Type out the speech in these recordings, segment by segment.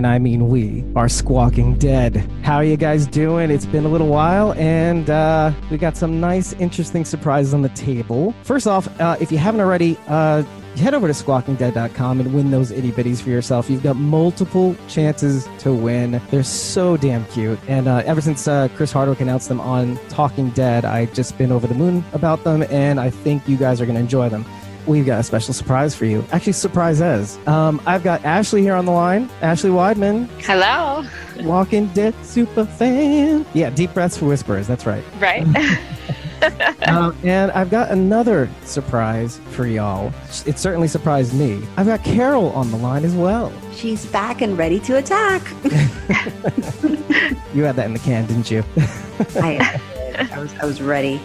and I mean we, are Squawking Dead. How are you guys doing? It's been a little while, and uh, we got some nice, interesting surprises on the table. First off, uh, if you haven't already, uh, head over to squawkingdead.com and win those itty bitties for yourself. You've got multiple chances to win. They're so damn cute. And uh, ever since uh, Chris Hardwick announced them on Talking Dead, I've just been over the moon about them, and I think you guys are going to enjoy them. We've got a special surprise for you. Actually, surprise as. Um, I've got Ashley here on the line. Ashley Weidman, Hello. Walking Dead super fan. Yeah, deep breaths for whispers. That's right. Right. Um, and I've got another surprise for y'all. It certainly surprised me. I've got Carol on the line as well. She's back and ready to attack. You had that in the can, didn't you? I, I was I was ready.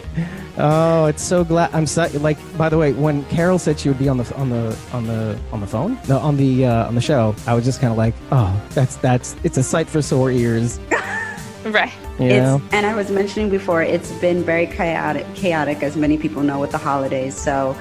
Oh, it's so glad. I'm so like. By the way, when Carol said she would be on the on the on the on the phone, no, on the uh, on the show, I was just kind of like, oh, that's that's it's a sight for sore ears. right. You It's and I was mentioning before, it's been very chaotic chaotic as many people know with the holidays. So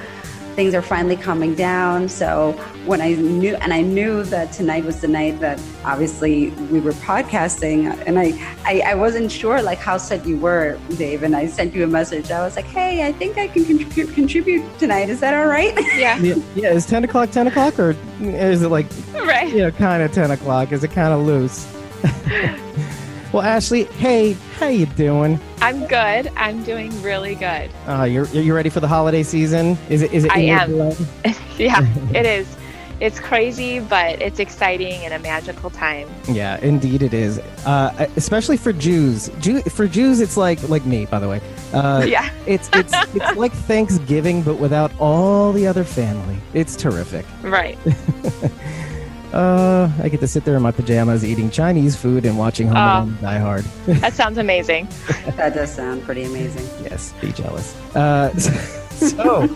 things are finally calming down. So when I knew and I knew that tonight was the night that obviously we were podcasting and I, I, I wasn't sure like how set you were, Dave, and I sent you a message. I was like, Hey, I think I can contribute contribute tonight. Is that all right? Yeah. Yeah, yeah, is 10 o'clock 10 o'clock or is it like, Right. you know, kind of 10 o'clock? Is it kind of loose? well, Ashley, hey, how you doing? I'm good. I'm doing really good. Uh, you're, you ready for the holiday season? Is it, is it I am. yeah, it is. It's crazy, but it's exciting and a magical time. Yeah, indeed it is. Uh, especially for Jews. Jew, for Jews, it's like, like me, by the way. Uh, yeah. it's, it's, it's like Thanksgiving, but without all the other family. It's terrific. Right. Uh, I get to sit there in my pajamas eating Chinese food and watching Home Oh. Alone Die Hard. That sounds amazing. that does sound pretty amazing. Yes, be jealous. Uh, so,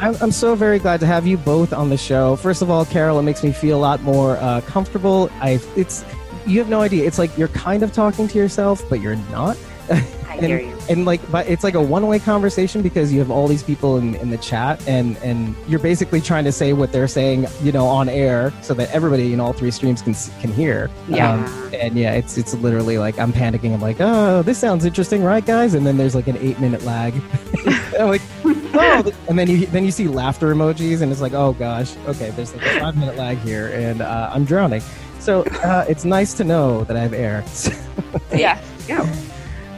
I'm, I'm so very glad to have you both on the show. First of all, Carol, it makes me feel a lot more uh, comfortable. I, it's, you have no idea. It's like you're kind of talking to yourself, but you're not. I hear you. And like, but it's like a one-way conversation because you have all these people in, in the chat, and and you're basically trying to say what they're saying, you know, on air, so that everybody in all three streams can can hear. Yeah. Um, and yeah, it's it's literally like I'm panicking. I'm like, oh, this sounds interesting, right, guys? And then there's like an eight minute lag. And I'm like, oh, and then you then you see laughter emojis, and it's like, oh gosh, okay, there's like a five minute lag here, and uh, I'm drowning. So uh, it's nice to know that I have air. Yeah. Go.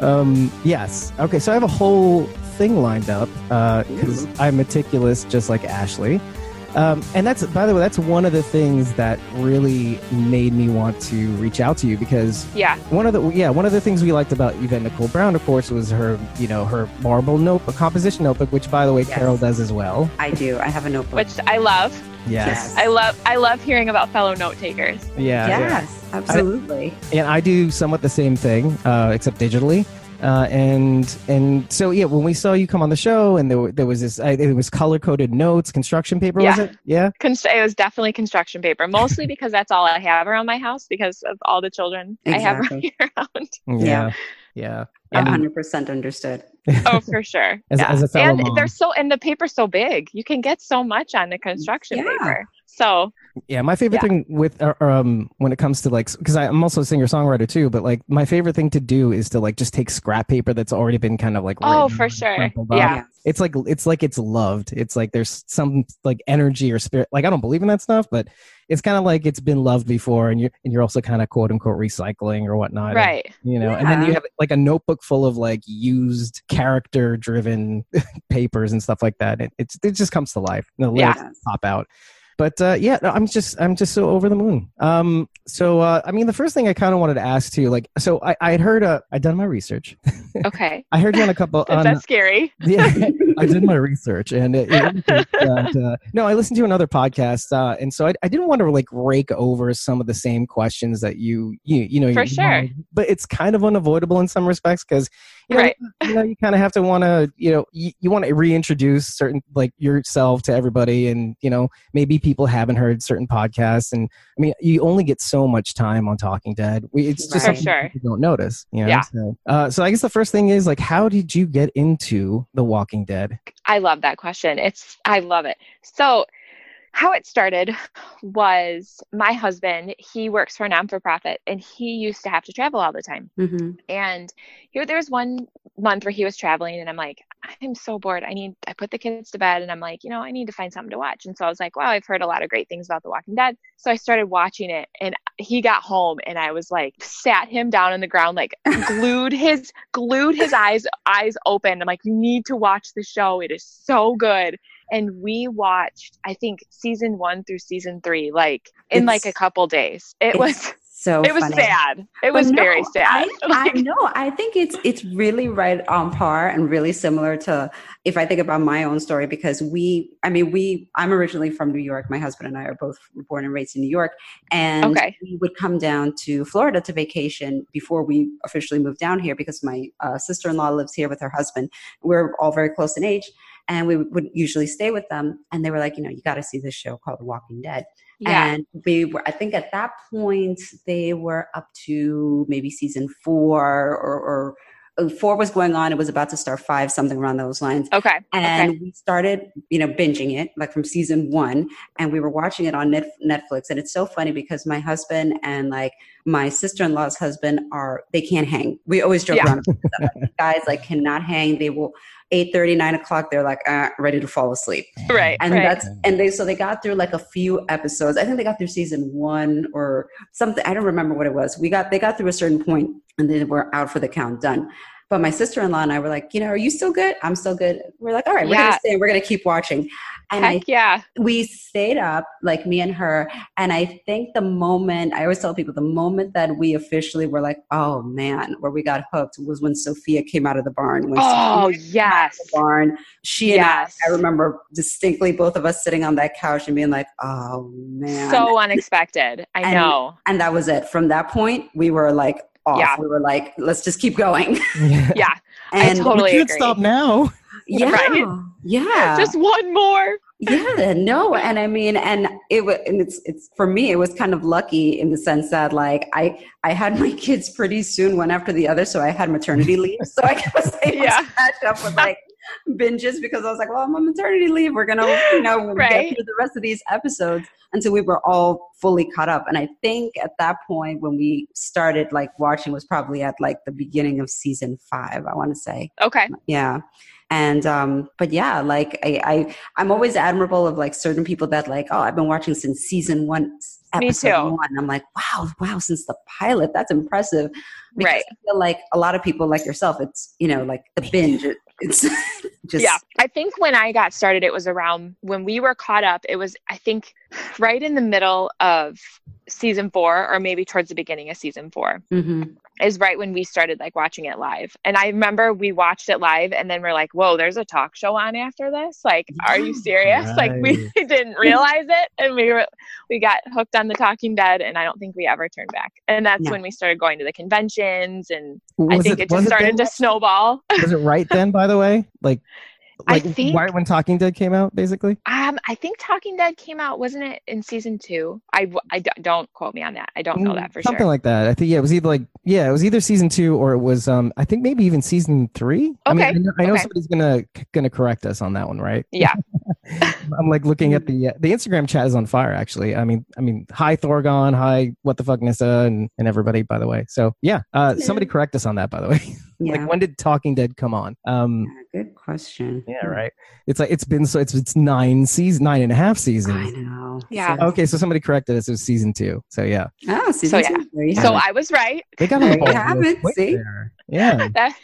Um, yes. Okay, so I have a whole thing lined up because I'm meticulous, just like Ashley. Um, and that's, by the way, that's one of the things that really made me want to reach out to you because Yeah. one of the yeah one of the things we liked about Yvette Nicole Brown, of course, was her you know her marble notebook, composition notebook, which by the way Yes. Carol does as well. I do. I have a notebook. Which I love. Yes. I love I love hearing about fellow note takers. Yeah. yes, absolutely. and I do somewhat the same thing, uh, except digitally. Uh, and and so yeah, when we saw you come on the show, and there, there was this, I, it was color coded notes, construction paper, was it? Yeah, Const- it was definitely construction paper, mostly because that's all I have around my house because of all the children I have Exactly. running around. yeah, yeah. A And- hundred percent understood. Oh, for sure. As- yeah. as a fellow and mom. they're so and the paper's so big. You can get so much on the construction Yeah. paper. So Yeah, my favorite Yeah. thing with uh, um when it comes to like because I'm also a singer songwriter too, but like my favorite thing to do is to like just take scrap paper that's already been kind of like Oh, for sure. Yeah. it's like it's like it's loved. It's like there's some like energy or spirit. Like I don't believe in that stuff, but it's kind of like it's been loved before, and you're and you're also kind of quote unquote recycling or whatnot. and, right. you know, and then you have like a notebook full of like used character driven papers and stuff like that. It, it's it just comes to life. And the Yeah. pop out. But uh, yeah, no, I'm just I'm just so over the moon. Um, so uh, I mean, the first thing I kind of wanted to ask too, like, so I I had heard uh, I'd done my research. Okay. I heard you on a couple. Is on, that scary? yeah, I did my research, and it, it uh, no, I listened to another podcast, uh, and so I, I didn't want to like rake over some of the same questions that you you you know For you sure. but it's kind of unavoidable in some respects because you know, Right. you know you kind of have to want to you know you, you want to reintroduce certain like yourself to everybody, and you know maybe people haven't heard certain podcasts, and I mean you only get so much time on Talking Dead. We, it's just something sure. people don't notice. You know? Yeah. So, uh, so I guess the first thing is like, how did you get into The Walking Dead? I love that question. It's I love it. So how it started was my husband, he works for a non for profit and he used to have to travel all the time. Mm-hmm. And here there was one month where he was traveling and I'm like, I'm so bored. I need I put the kids to bed and I'm like, you know, I need to find something to watch. And so I was like, wow, I've heard a lot of great things about The Walking Dead. So I started watching it and he got home and I was like sat him down on the ground, like glued his glued his eyes eyes open. I'm like, you need to watch the show. It is so good and we watched i think season one through season three like in It's- like a couple days it was So it was funny. sad it was no, very sad I, Like, I know. I think it's it's really right on par and really similar to if I think about my own story because we, I mean, we. I'm originally from New York. My husband and I are both born and raised in New York, and Okay. we would come down to Florida to vacation before we officially moved down here because my uh, sister-in-law lives here with her husband. We're all very close in age. And we would usually stay with them. And they were like, you know, you got to see this show called The Walking Dead. Yeah. And we were i think at that point they were up to maybe season four or, or uh, four was going on. It was about to start five something around those lines. Okay. And okay we started you know binging it like from season one. And we were watching it on Net- netflix. And it's so funny because my husband and like my sister-in-law's husband are they can't hang. We always joke Yeah. around about that. Like, guys like cannot hang. They will 8 9 o'clock they're like uh, ready to fall asleep. Right and right. that's and they so they got through like a few episodes. I think they got through season one or something i don't remember what it was. We got they got through a certain point and then we're out for the count done but my sister-in-law and i were like you know are you still good? I'm still good. We're like all right we're Yeah. gonna stay we're gonna keep watching. And I heck yeah. we stayed up like me and her and i think the moment i always tell people the moment that we officially were like oh man where we got hooked was when sophia came out of the barn when oh Sophia yes the barn. She and yes. I, I remember distinctly both of us sitting on that couch and being like oh man. So unexpected. I And- know. and that was it. From that point we were like off Yeah. we were like let's just keep going yeah I and totally we can't agree. stop now. yeah Right? yeah just one more yeah no and i mean and it was and it's it's for me it was kind of lucky in the sense that like i i had my kids pretty soon one after the other so i had maternity leave so i was able Yeah. to catch up with like binges because i was like well i'm on maternity leave. We're gonna you know Right. get through the rest of these episodes until we were all fully caught up. And i think at that point when we started like watching was probably at like the beginning of season five i want to say. Okay. Yeah. And um but yeah like I, I i'm always admirable of like certain people that like oh i've been watching since season one Me episode too. one. I'm like wow wow since the pilot. That's impressive. Because Right. i feel like a lot of people like yourself it's you know like the binge it- it's just yeah i think when i got started it was around when we were caught up it was i think right in the middle of season four or maybe towards the beginning of season four Mhm. is right when we started like watching it live and i remember we watched it live and then we're like whoa there's a talk show on after this like are you serious like we didn't realize it and we were we got hooked on the talking dead and i don't think we ever turned back and that's No. when we started going to the conventions and i think it, was just started then? to snowball Was it right then? By the way, like, I think- right when Talking Dead came out, basically. Um, I think Talking Dead came out, wasn't it, in season two? I, I don't quote me on that. I don't know that for Mm, Something sure. like that. I think yeah, it was either like yeah, it was either season two or it was um I think maybe even season three. I mean, Okay, I know, I know okay. somebody's gonna gonna correct us on that one, right? Yeah. I'm like looking at the uh, the Instagram chat is on fire. Actually, I mean, I mean, hi Thorgon, hi what the fuck Nissa, and and everybody. By the way, so yeah, uh, somebody correct us on that. By the way, yeah like when did Talking Dead come on? Um, Yeah, good question yeah, right. It's like it's been so it's it's nine seasons, nine and a half seasons. I know Yeah. so, Okay, so somebody corrected us. It was season two. So yeah, oh season So, two. There you So have. I was right. they got There on you the have it, see? there. Yeah. That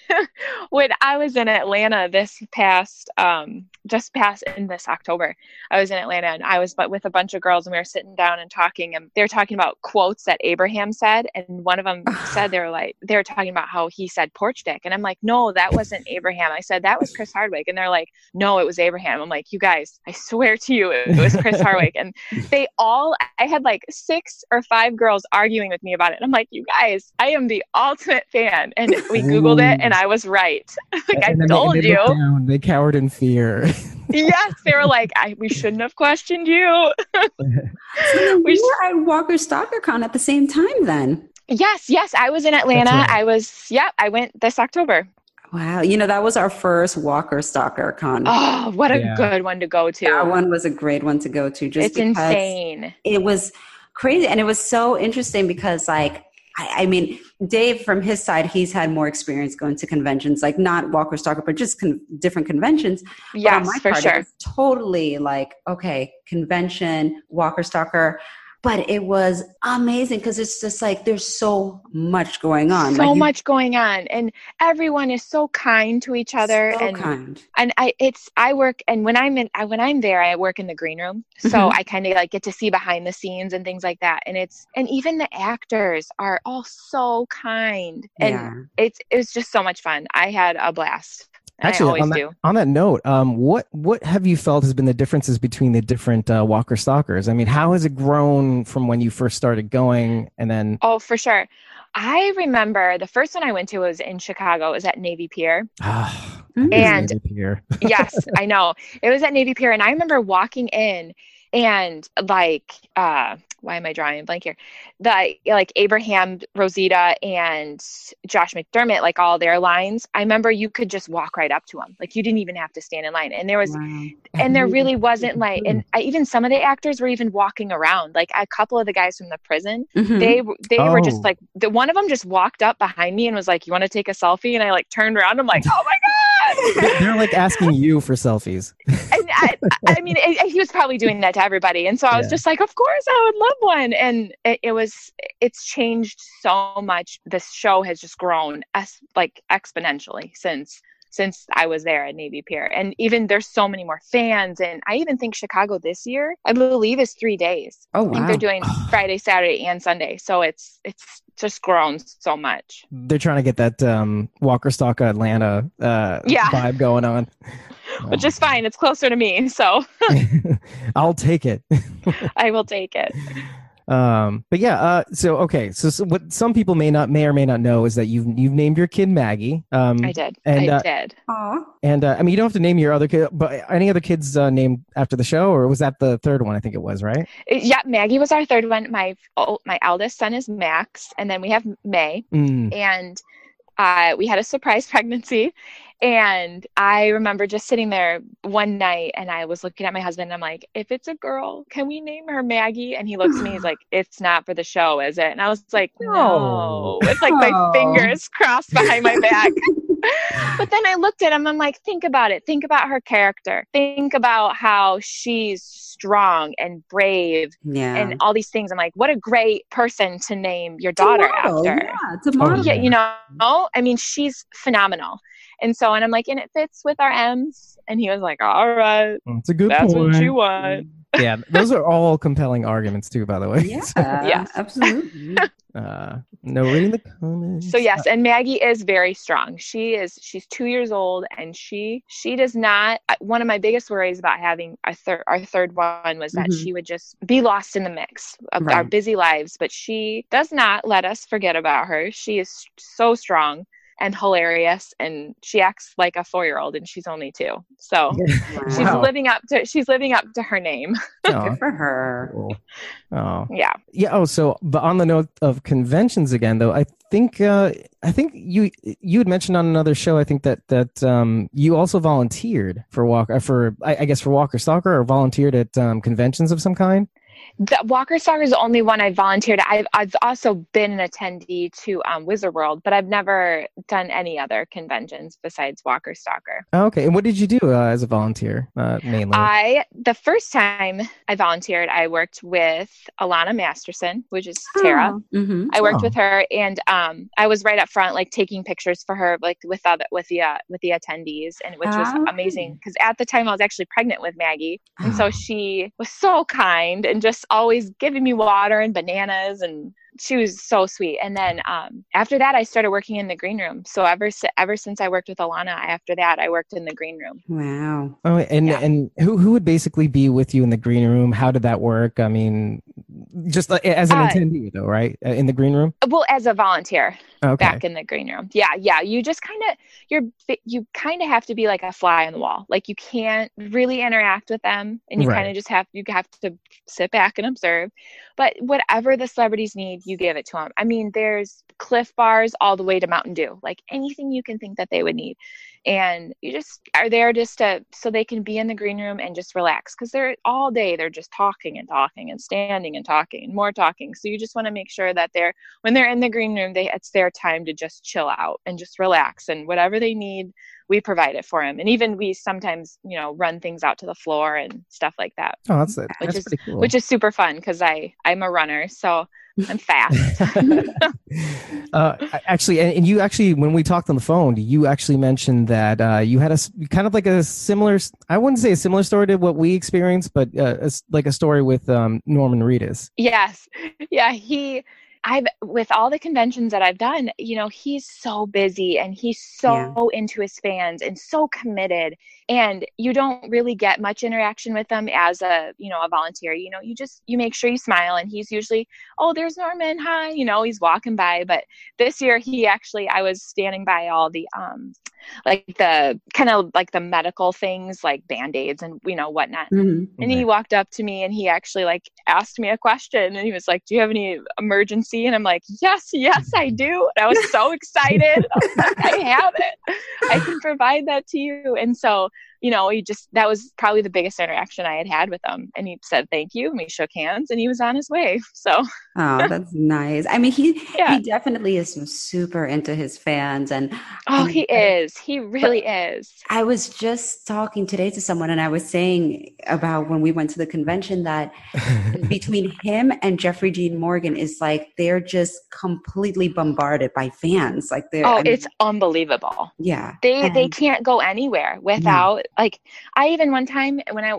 when I was in Atlanta this past, um, just past in this October, I was in Atlanta and I was but with a bunch of girls and we were sitting down and talking and they were talking about quotes that Abraham said and one of them said they were like they were talking about how he said porch dick and I'm like no that wasn't Abraham I said that was Chris Hardwick and they're like no it was Abraham I'm like you guys I swear to you it was Chris Hardwick and they all I had like six or five girls arguing with me about it. And I'm like, you guys, I am the ultimate fan. And we Googled it and I was right. like I And then they- told they you. looked down, they cowered in fear. yes. They were like, I, we shouldn't have questioned you. So we you were at walker stalker con at the same time then yes, yes. I was in Atlanta. right. I was, yeah, I went this October. Wow. You know, that was our first Walker Stalker con. Oh, what a Yeah. good one to go to. That one was a great one to go to. Just it's because insane. It was crazy, and it was so interesting because, like, I, I mean, Dave from his side, he's had more experience going to conventions, like not Walker Stalker, but just con- different conventions. Yes, for part, sure. totally like okay, convention, Walker Stalker. But it was amazing because it's just like there's so much going on. So like, you- much going on, and everyone is so kind to each other. so and kind. and I it's I work and when I'm in I, when I'm there I work in the green room so Mhm. I kind of like get to see behind the scenes and things like that and it's and even the actors are all so kind and yeah. it's it was just so much fun I had a blast Actually, on that, do on that note, um, what what have you felt has been the differences between the different uh, Walker Stalkers? I mean, how has it grown from when you first started going, and then oh for sure I remember the first one I went to was in Chicago it was at Navy Pier. And- Navy Pier. yes, I know. It was at Navy Pier, and I remember walking in and like, uh, why am I drawing a blank here? The like Abraham, Rosita, and Josh McDermott, like all their lines. I remember you could just walk right up to them, like you didn't even have to stand in line. And there was, Wow. and there really wasn't like, and I, even some of the actors were even walking around. Like a couple of the guys from the prison, Mhm. they they were Oh. just like the one of them just walked up behind me and was like, "You want to take a selfie?" And I like turned around. I'm like, "Oh my god!" They're like asking you for selfies. and I, I mean, it, he was probably doing that to everybody, and so I was Yeah. just like, "Of course, I would love one." And it, it was, it's changed so much. This show has just grown as like exponentially since since I was there at Navy Pier, and even there's so many more fans. And I even think Chicago this year, I believe, is three days. Oh wow. I think they're doing Friday, Saturday, and Sunday. So it's it's just grown so much. They're trying to get that um, Walker Stalker Atlanta uh, Yeah. vibe going on. Which is fine. It's closer to me, so I'll take it. I will take it. Um, but yeah, uh, so okay, so, so what some people may not may or may not know is that you've you've named your kid Maggie. Um, I did. and, I uh, did. Aw. and uh, I mean you don't have to name your other kid, but any other kids uh, named after the show, or was that the third one? I think it was right. Yeah, Maggie was our third one. My oh, my eldest son is Max, and then we have May, Mm. and uh, we had a surprise pregnancy. And I remember just sitting there one night, and I was looking at my husband. And I'm like, "If it's a girl, can we name her Maggie?" And he looks at me. He's like, "It's not for the show, is it?" And I was like, "No." It's like my fingers crossed behind my back. But then I looked at him. I'm like, think about it. Think about her character. Think about how she's strong and brave Yeah. and all these things. I'm like, what a great person to name your daughter after. Yeah, tomorrow. Oh, Yeah, you know, I mean, she's phenomenal. And so, on. I'm like, and it fits with our M's. And he was like, all right, It's a good that's point. what you want. yeah, those are all compelling arguments too, by the way. Yeah, Yes. absolutely. Uh, no reading the comments. So yes, and Maggie is very strong. She is she's 2 years old and she she does not uh, one of my biggest worries about having a third our third one was that Mhm. she would just be lost in the mix of our busy lives, but she does not let us forget about her. She is so strong and hilarious and she acts like a 4-year-old and she's only 2. So she's living up to she's living up to her name. Oh, Good for her. cool. Oh, Yeah. yeah. Oh, so but on the note of conventions again, though, I think uh, I think you you had mentioned on another show. I think that that um, you also volunteered for Walker for I, I guess for Walker Stalker or volunteered at um, conventions of some kind. The Walker Stalker is the only one I volunteered. I've I've also been an attendee to um, Wizard World, but I've never done any other conventions besides Walker Stalker. Oh, okay, and what did you do uh, as a volunteer uh, mainly? I the first time I volunteered, I worked with Alanna Masterson, which is Tara. Mm-hmm. I worked Oh. with her, and um, I was right up front, like taking pictures for her, like with other with the uh, with the attendees, and which was Oh. amazing because at the time I was actually pregnant with Maggie, and so Oh. she was so kind and just always giving me water and bananas and she was so sweet and then um, after that i started working in the green room so ever ever since i worked with alanna after that i worked in the green room Wow. Oh, and Yeah. and who who would basically be with you in the green room? How did that work? I mean, just like, as an Uh, attendee, though, right? Uh, In the green room. well as a volunteer Okay. back in the green room yeah yeah you just kind of you're you kind of have to be like a fly on the wall like you can't really interact with them and you Right. kind of just have you have to sit back and observe but whatever the celebrities need you give it to them. I mean, there's Clif bars all the way to Mountain Dew, like anything you can think that they would need. And you just are there just to so they can be in the green room and just relax because they're all day they're just talking and talking and standing and talking more talking. So you just want to make sure that they're when they're in the green room, they it's their time to just chill out and just relax and whatever they need we provide it for him. And even we sometimes you know run things out to the floor and stuff like that. Oh that's it which that's is cool. which is super fun because i i'm a runner so i'm fast. Uh, actually and, and, you actually when we talked on the phone you actually mentioned that uh, you had a kind of like a similar i wouldn't say a similar story to what we experienced but uh, a, like a story with um, norman reedus. Yes. Yeah he I've with all the conventions that I've done, you know, he's so busy and he's so yeah. into his fans and so committed and you don't really get much interaction with them as a, you know, a volunteer. You know, you just you make sure you smile and he's usually, "Oh, there's Norman. Hi." You know, he's walking by, but this year he actually I was standing by all the um like the kind of like the medical things like band-aids and you know whatnot mm-hmm. and he walked up to me and he actually like asked me a question and he was like do you have any emergency and i'm like yes yes i do. And i was so excited. I, like, I have it. I can provide that to you. And so you know, he just that was probably the biggest interaction I had had with him. And he said thank you, and we shook hands, and he was on his way. So, oh, that's nice. I mean, he yeah. he definitely is super into his fans, and oh, um, he is. He really is. I was just talking today to someone, and I was saying about when we went to the convention that between him and Jeffrey Dean Morgan is like they're just completely bombarded by fans. Like they're oh, I mean, it's unbelievable. Yeah, they and, they can't go anywhere without like I even one time when I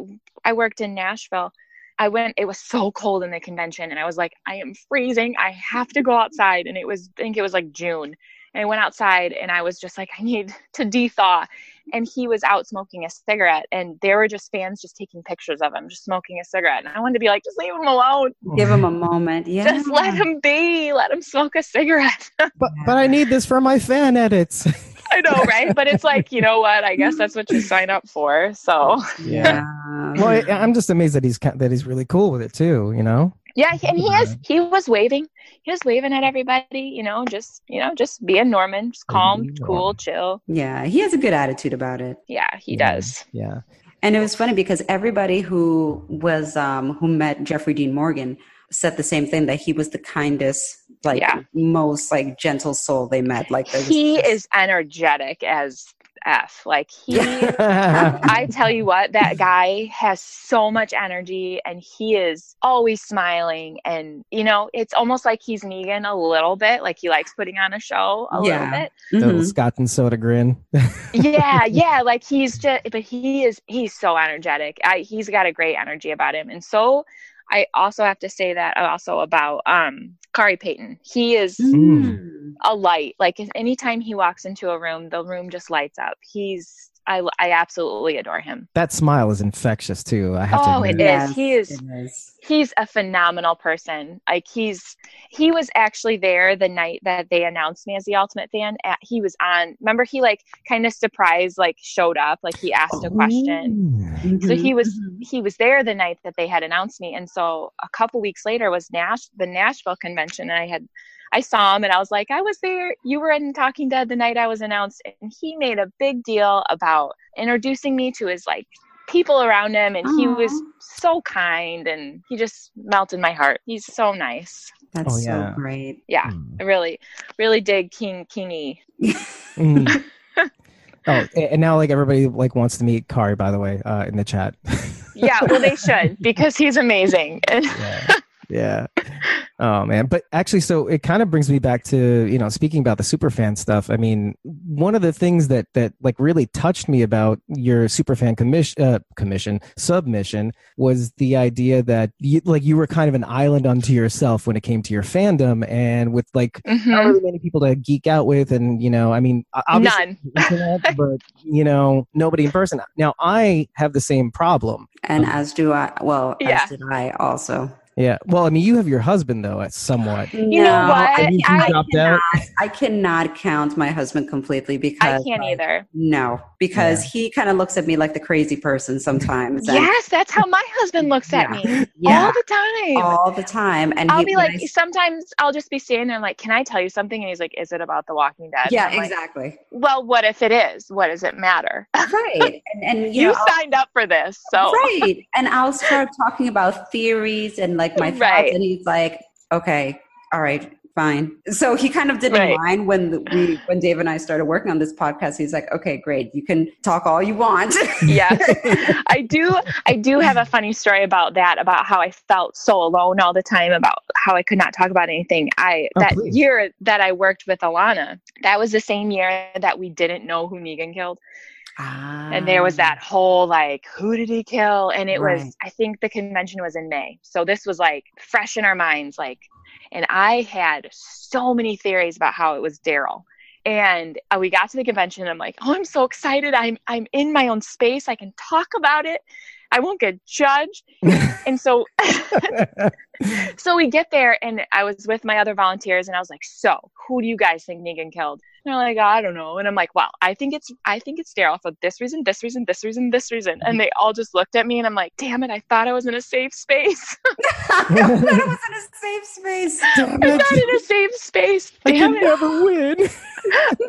I worked in Nashville, I went it was so cold in the convention and I was like I am freezing. I have to go outside. And it was I think it was like June. And I went outside and I was just like I need to de-thaw. And he was out smoking a cigarette and there were just fans just taking pictures of him just smoking a cigarette. And i wanted to be like just leave him alone. Give him a moment. Yeah. Just let him be. Let him smoke a cigarette. But but i need this for my fan edits I know, right? But it's like, you know what? I guess that's what you sign up for. So yeah. well, I, am just amazed that he's that he's really cool with it too. You know. Yeah, and he is. He was waving. He was waving at everybody. You know, just you know, just being Norman, just calm, cool, chill. Yeah, he has a good attitude about it. Yeah, he yeah. does. Yeah. And it was funny because everybody who was um, who met Jeffrey Dean Morgan said the same thing that he was the kindest like yeah. most like gentle soul they met like he is energetic as f like he i tell you what that guy has so much energy and he is always smiling and you know it's almost like he's negan a little bit like he likes putting on a show a yeah. little bit the mm-hmm. scotch and soda grin yeah yeah like he's just but he is he's so energetic I, he's got a great energy about him and so I also have to say that also about um Khary Payton. He is mm. a light. Like anytime he walks into a room, the room just lights up. He's I, I absolutely adore him. That smile is infectious too. I have oh, to. Oh, it is. He is, is. He's a phenomenal person. Like he's he was actually there the night that they announced me as the ultimate fan. At, he was on. Remember, he like kind of surprised, like showed up, like he asked a question. Mm-hmm. So he was mm-hmm. he was there the night that they had announced me, and so a couple weeks later was Nash the Nashville convention, and I had I saw him and I was like, I was there. You were in Talking Dead the night I was announced. And he made a big deal about introducing me to his like people around him. And Aww. he was so kind and he just melted my heart. He's so nice. That's oh, yeah. so great. Yeah. Mm. I really, really dig King Kingy. mm. Oh, and now like everybody like wants to meet Khary by the way, uh, in the chat. yeah, well, they should because he's amazing. yeah. Yeah. Oh man, but actually, so it kind of brings me back to you know speaking about the superfan stuff. I mean, one of the things that that like really touched me about your superfan commission uh, commission submission was the idea that you like you were kind of an island unto yourself when it came to your fandom, and with like mm-hmm. not really many people to geek out with, and you know, I mean, none, internet, but you know, nobody in person. Now I have the same problem, and um, as do I. Well, yeah. as did I also Yeah. Well, I mean, you have your husband though, at somewhat. You know what? And you I, dropped out. I cannot count my husband completely because I can't like, either. No, because he kind of looks at me like the crazy person sometimes. and- Yes, that's how my husband looks at Yeah. me yeah, all the time. all the time. And I'll he, be like, I- sometimes I'll just be standing there, like, can I tell you something? And he's like, is it about The Walking Dead? yeah, I'm like, exactly. well, what if it is? What does it matter? right, and, and you, You know, I'll- signed up for this, so right, and I'll start talking about theories and like my Right. thoughts, and he's like, "Okay, all right." Fine. So he kind of didn't Right. mind when we when Dave and I started working on this podcast. He's like, "Okay, great. You can talk all you want." yeah, i do i do have a funny story about that about how i felt so alone all the time about how i could not talk about anything i Oh, that please. year that i worked with alanna that was the same year that we didn't know who negan killed and there was that whole like who did he kill? And it Right. was i think the convention was in may. So this was like fresh in our minds like and i had so many theories about how it was daryl. And uh, we got to the convention and i'm like oh i'm so excited. I'm i'm in my own space. I can talk about it. I won't get judged. And so so we get there and I was with my other volunteers and I was like, so who do you guys think Negan killed? And they're like, I don't know. And I'm like, well, I think it's I think it's Daryl for this reason, this reason, this reason, this reason. And they all just looked at me and I'm like, damn it, I thought I was in a safe space. I thought I was in a safe space. Damn I'm not in a safe space. I can it. never win.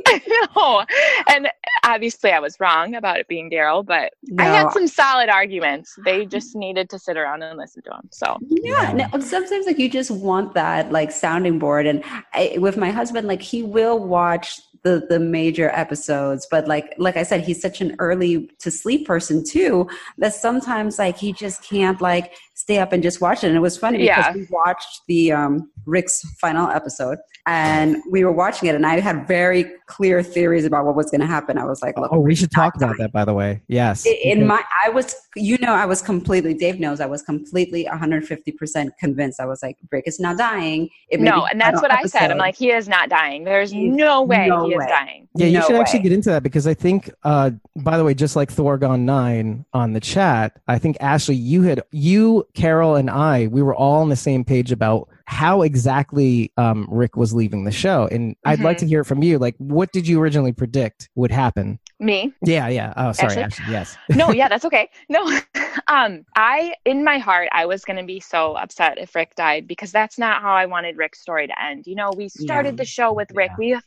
I know. And obviously I was wrong about it being Daryl, but I had some solid arguments. They just needed to sit around and listen to him. So Yeah, no, sometimes like you just want that like sounding board, and I, with my husband, like he will watch the the major episodes, but like like I said, he's such an early to sleep person too that sometimes like he just can't like stay up and just watch it. And it was funny because Yeah. we watched the um Rick's final episode, and we were watching it, and I had very clear theories about what was going to happen. I was like, look, Oh, we should talk about that, by the way. Yes. in my i was you know i was completely dave knows i was completely 150% convinced i was like rick is not dying it no, and that's final what I said. I'm like, he is not dying. There's He's- no way no he way. is dying. Yeah, you No should actually get into that because I think, uh, by the way, just like Thor Gone Nine on the chat, I think Ashley, you had you, Carol, and I, we were all on the same page about how exactly um, Rick was leaving the show, and I'd like to hear it from you. Like, what did you originally predict would happen? Me? Yeah, yeah. Oh, sorry. Yes. No, yeah, that's okay. No, um, I in my heart I was gonna be so upset if Rick died because that's not how I wanted Rick's story to end. You know, we started Yeah. the show with Rick. Yeah. We,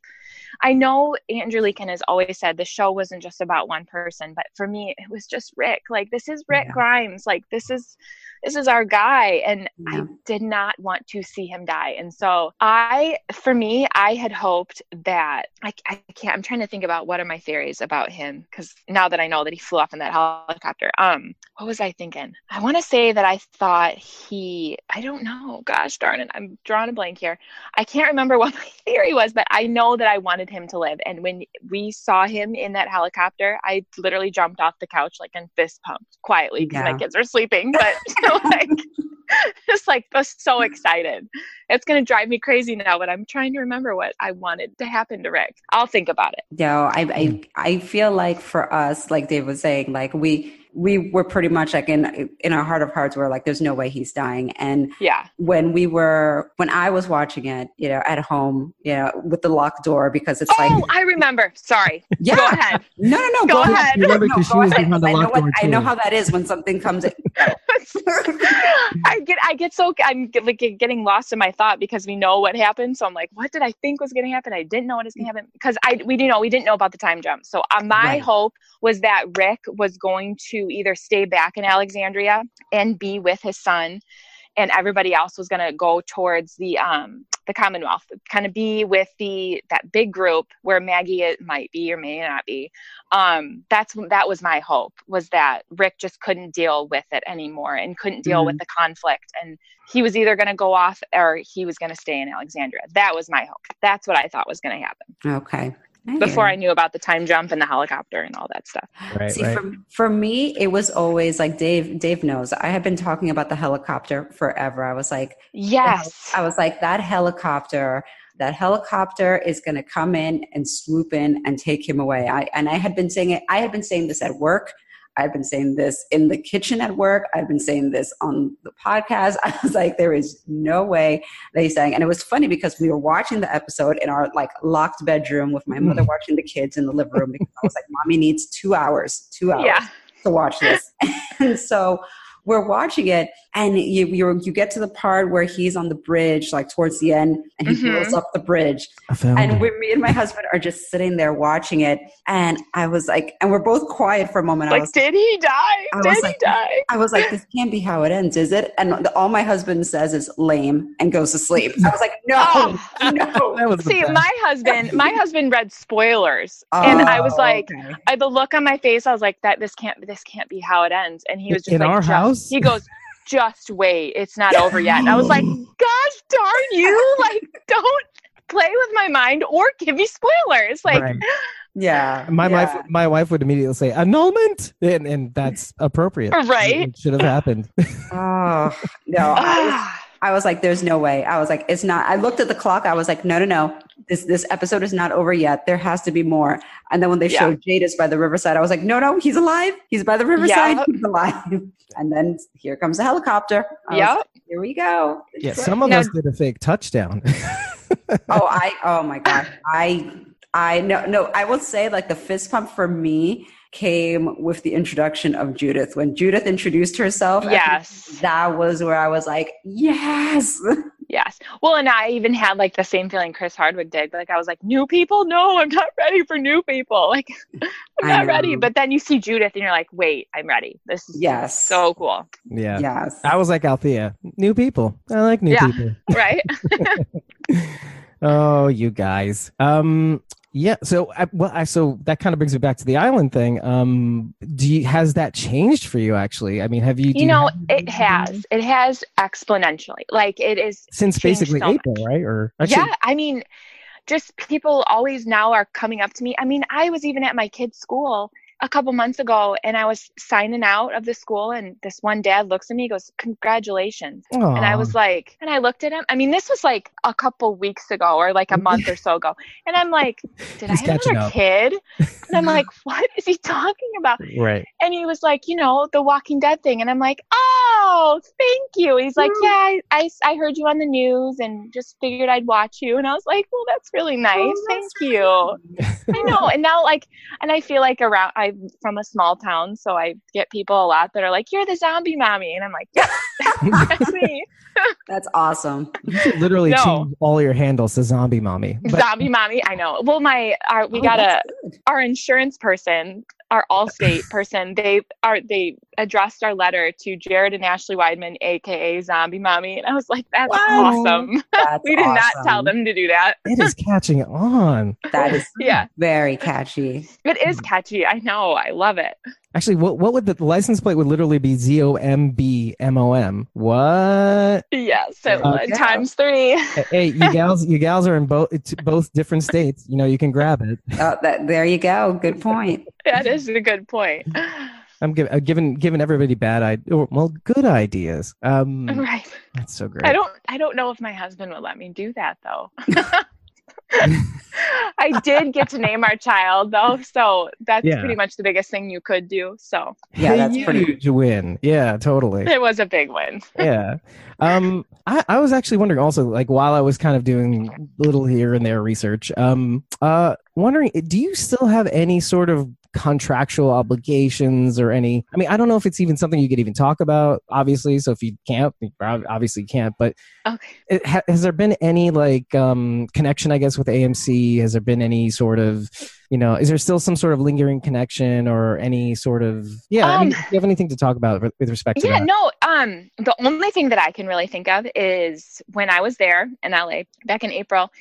I know Andrew Lincoln has always said the show wasn't just about one person, but for me it was just Rick. Like this is Rick Yeah. Grimes. Like this is this is our guy and i did not want to see him die and so i for me i had hoped that i, I can't i'm trying to think about what are my theories about him because now that i know that he flew off in that helicopter um what was i thinking i want to say that i thought he i don't know gosh darn it i'm drawing a blank here i can't remember what my theory was but i know that i wanted him to live. And when we saw him in that helicopter i literally jumped off the couch like and fist pumped quietly because Yeah. my kids were sleeping. But like just like was so excited. It's gonna drive me crazy now but i'm trying to remember what i wanted to happen to rick. I'll think about it. No I, I i feel like for us like dave was saying like we we were pretty much like in in our heart of hearts we're like there's no way he's dying. And yeah. when we were when i was watching it you know at home you know with the locked door because it's oh like oh i remember. Sorry. Yeah. Go ahead. No no no Go go, ahead. ahead. Remember, No, 'cause she go was ahead, behind I know what- door, I know how that is when something comes in. I get I get so I'm get- like getting lost in my thought because we know what happened. So I'm like, what did I think was going to happen? I didn't know what was going to happen. Because I we didn't know we didn't know about the time jump. So uh, my Right. hope was that Rick was going to either stay back in Alexandria and be with his son, and everybody else was going to go towards the um the Commonwealth, kind of be with the that big group where Maggie it might be or may not be. Um, that's that was my hope was that Rick just couldn't deal with it anymore and couldn't deal with the conflict, and he was either going to go off or he was going to stay in Alexandria. That was my hope. That's what I thought was going to happen okay before I knew about the time jump and the helicopter and all that stuff. Right, See, right. for, for me, it was always like Dave. Dave knows. I have been talking about the helicopter forever. I was like, Yes. I was like, that helicopter, that helicopter is going to come in and swoop in and take him away. I and I had been saying it. I had been saying this at work. I've been saying this in the kitchen at work. I've been saying this on the podcast. I was like, there is no way they sang. And it was funny because we were watching the episode in our like locked bedroom with my mother mm. watching the kids in the living room because I was like, mommy needs two hours, two hours yeah. to watch this. and so we're watching it and you you you get to the part where he's on the bridge like towards the end and he mm-hmm. goes up the bridge. And we, me and my husband are just sitting there watching it. And i was like and we're both quiet for a moment. Like was, did he die? I did like, he die? I was like this can't be how it ends is it? And the, all my husband says is lame and goes to sleep. I was like no oh. no. see my husband my husband read spoilers. Oh, and i was like okay. I, the look on my face i was like that this can't this can't be how it ends. And he was just in like our house? he goes just wait. It's not over yet. And I was like, gosh darn you. Like, don't play with my mind or give me spoilers. Like, right. yeah. My yeah. wife, my wife would immediately say annulment, and, and that's appropriate. Right. It should have happened. oh no. I was, I was like, there's no way. I was like, it's not. I looked at the clock. I was like, no, no, no. This this episode is not over yet. There has to be more. And then when they yeah. showed Jadis by the riverside, I was like, no, no, he's alive. He's by the riverside. He's alive. And then here comes the helicopter. Yeah. Like, here we go. Yeah. Some of us did a fake touchdown. oh, I. Oh my god. I. I no no. I will say like the fist pump for me came with the introduction of Judith. When Judith introduced herself, yes, that was where I was like, yes. Yes. Well, and I even had like the same feeling Chris Hardwick did. Like I was like, new people? No, I'm not ready for new people. Like I'm not ready. But then you see Judith and you're like, wait, I'm ready. This is yes. so cool. Yeah. Yes. I was like Althea. New people. I like new yeah. people. right. oh, you guys. Um yeah. So, I, well, I, so that kind of brings me back to the island thing. Um, do you, has that changed for you? Actually, I mean, have you? You, you know, it has. It has exponentially. Like it is since basically so April, much. right? Or actually, yeah, I mean, just people always now are coming up to me. I mean, I was even at my kid's school a couple months ago and I was signing out of the school and this one dad looks at me goes congratulations. Aww. and I was like and I looked at him I mean this was like a couple weeks ago or like a month or so ago and I'm like did He's I have another kid? And I'm like what is he talking about? Right. And he was like you know the walking dead thing and I'm like oh thank you. He's like yeah I, I, I heard you on the news and just figured I'd watch you and I was like well that's really nice oh, that's thank you. I know and now like and I feel like around I I'm from a small town, so I get people a lot that are like, "You're the zombie mommy," and I'm like, "Yeah, that's me." That's awesome. You literally no. change all your handles to zombie mommy. But- zombie mommy, I know. Well, my our we oh, got a good. our insurance person our Allstate person, they are they addressed our letter to Jared and Ashley Weidman, aka Zombie Mommy, and I was like, "That's wow. awesome." That's we did awesome. not tell them to do that. It is catching on. That is yeah, very catchy. It is catchy. I know. I love it. Actually, what what would the, the license plate would literally be Z O M B M O M? What? Yes, it uh, would times three. hey, you gals, you gals are in both both different states. You know, you can grab it. Oh, that there you go. Good point. that is a good point. I'm giving uh, giving giving everybody bad ideas, well, good ideas. Um, right. That's so great. I don't I don't know if my husband would let me do that though. I did get to name our child though, so that's yeah. pretty much the biggest thing you could do. So yeah, that's huge pretty win. Yeah, totally. It was a big win. yeah. Um, I, I was actually wondering also, like while I was kind of doing little here and there research, um, uh, wondering, do you still have any sort of contractual obligations or any i mean i don't know if it's even something you could even talk about obviously so if you can't you obviously can't but okay. it, has there been any like um, connection i guess with amc has there been any sort of you know is there still some sort of lingering connection or any sort of yeah um, I mean, um, do you have anything to talk about with respect to yeah that? no um the only thing that i can really think of is when i was there in la back in april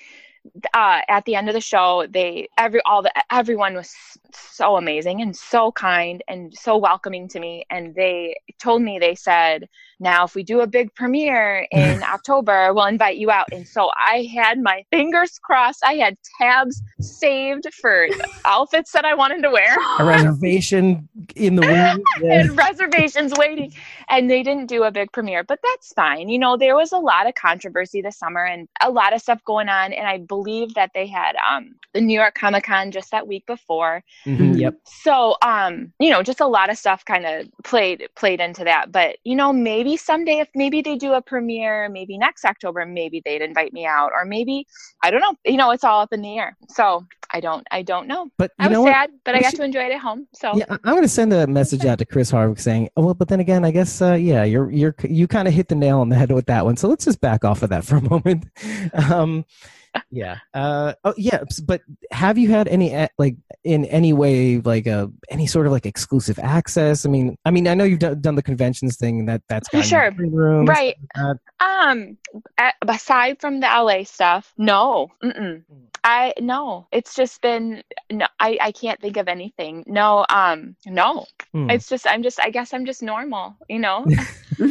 uh, at the end of the show, they every all the everyone was so amazing and so kind and so welcoming to me. And they told me they said now if we do a big premiere in October, we'll invite you out. And so I had my fingers crossed. I had tabs saved for outfits that I wanted to wear. A reservation in the wings. and reservations waiting. And they didn't do a big premiere, but that's fine. You know, there was a lot of controversy this summer and a lot of stuff going on. And I believe that they had um, the New York Comic Con just that week before. Mhm, yep. So, um, you know, just a lot of stuff kind of played played into that. But you know, maybe someday, if maybe they do a premiere, maybe next October, maybe they'd invite me out, or maybe I don't know. You know, it's all up in the air. So I don't, I don't know. But I was sad, but I got should- to enjoy it at home. So Yeah, I'm going to send a message out to Chris Hardwick saying, "Oh, well, but then again, I guess, uh, yeah, you're you're you kind of hit the nail on the head with that one. So let's just back off of that for a moment." Um, yeah. Uh, oh, yeah. But have you had any uh, like in any way like uh, any sort of like exclusive access? I mean, I mean, I know you've done, done the conventions thing. That that's For sure. rooms. right. uh, Um, a- aside from the LA stuff, no. Mm-mm. I no. It's just been no. I I can't think of anything. No. Um. No. hmm. It's just I'm just I guess I'm just normal. You know.